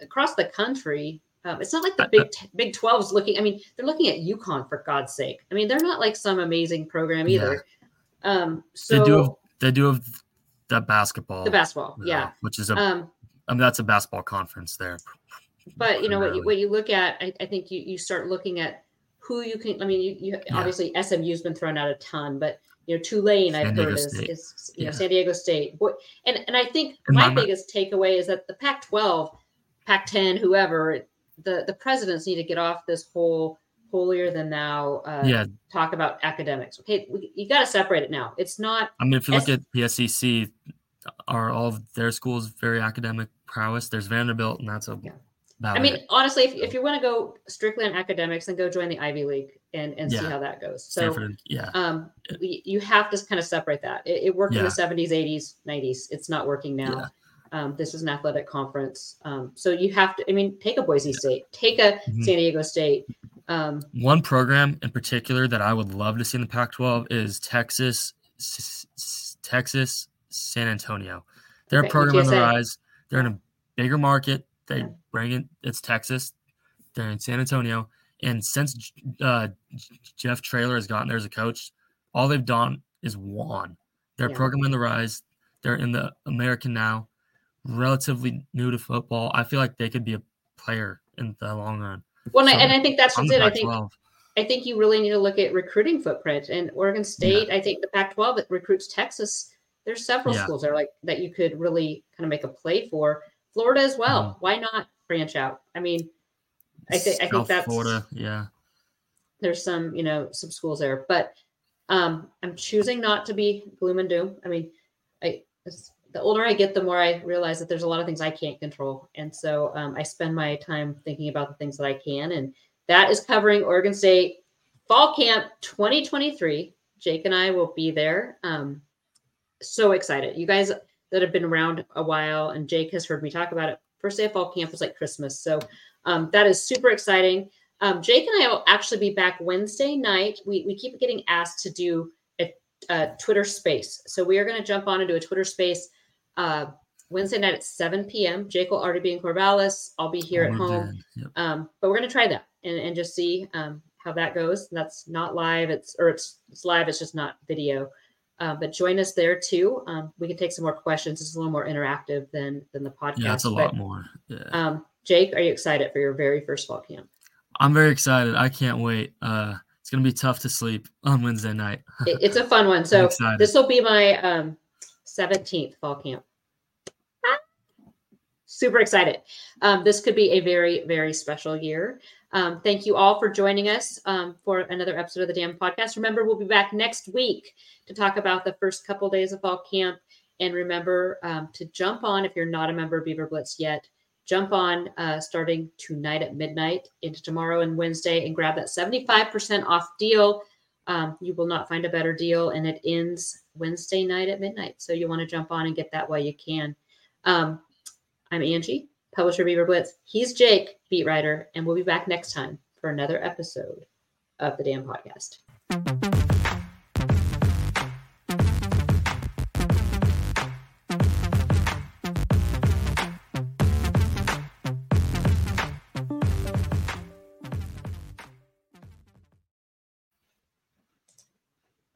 across the country. Um, it's not like the big Big Twelve is looking. I mean, they're looking at UConn for God's sake. I mean, they're not like some amazing program either. Um, so they do have they do have that basketball. the basketball, uh, yeah. which is a Um, I mean that's a basketball conference there. But you know what you, what you look at, I, I think you you start looking at who you can. I mean, you, you Yeah. obviously SMU's been thrown out a ton, but you know Tulane I've San heard Diego is, is you know San Diego State. Boy, and and I think In my my biggest takeaway is that the Pac-12, Pac-10, whoever the the presidents need to get off this whole holier than thou uh, yeah, talk about academics. Okay, we, you got to separate it now. It's not I mean if you look S- at the SEC, are all of their schools very academic prowess? There's Vanderbilt, and that's a Yeah. I mean, it. honestly, if, if you want to go strictly on academics, then go join the Ivy League and, and see how that goes. So, Stanford, yeah, um, you have to kind of separate that. It, it worked in the 70s, 80s, 90s. It's not working now. Yeah. Um, this is an athletic conference. Um, so you have to, I mean, take a Boise State, take a Mhm. San Diego State. Um, One program in particular that I would love to see in the Pac-12 is Texas, S- S- Texas, San Antonio. They're Okay, a program on the rise. They're in a bigger market. They bring it. It's Texas. They're in San Antonio, and since uh, Jeff Traylor has gotten there as a coach, all they've done is won. They're a Yeah. program on the rise. They're in the American now, relatively new to football. I feel like they could be a player in the long run. well, and I- So, and I think that's the it. I think Pac-12. I think you really need to look at recruiting footprint. And Oregon State, I think the Pac-12 that recruits Texas, there's several Yeah. schools there like that you could really kind of make a play for. Florida as well. Mm-hmm. Why not branch out? I mean, I think I think that's Florida. Yeah. there's some you know some schools there, but um, I'm choosing not to be gloom and doom. I mean, I the older I get, the more I realize that there's a lot of things I can't control, and so um, I spend my time thinking about the things that I can, and that is covering Oregon State Fall Camp 2023. Jake and I will be there. Um, so excited, you guys. That have been around a while, and Jake has heard me talk about it. First day of fall camp was like Christmas, so um, that is super exciting. Um, Jake and I will actually be back Wednesday night. We we keep getting asked to do a, a Twitter space, so we are going to jump on and do a Twitter space uh, Wednesday night at 7 p.m. Jake will already be in Corvallis. I'll be here at home. Yep. Um, but we're gonna try that and, and just see um, how that goes. That's not live. It's or it's it's live. It's just not video. Uh, but join us there too. Um, we can take some more questions. It's a little more interactive than than the podcast. Yeah, it's a but, lot more. Yeah. Um, Jake, are you excited for your very first fall camp? I'm very excited. I can't wait. Uh, it's gonna be tough to sleep on Wednesday night. It- it's a fun one. So this will be my um, 17th fall camp. Ah, Super excited. Um, this could be a very, very special year. Um, thank you all for joining us um, for another episode of the Dam Podcast. Remember, we'll be back next week to talk about the first couple days of fall camp. And remember um, to jump on if you're not a member of Beaver Blitz yet. Jump on uh, starting tonight at midnight into tomorrow and Wednesday and grab that 75% off deal. Um, you will not find a better deal, and it ends Wednesday night at midnight. So you want to jump on and get that while you can. Um, I'm Angie, publisher Beaver Blitz. He's Jake, beat writer, and we'll be back next time for another episode of the Dam Podcast.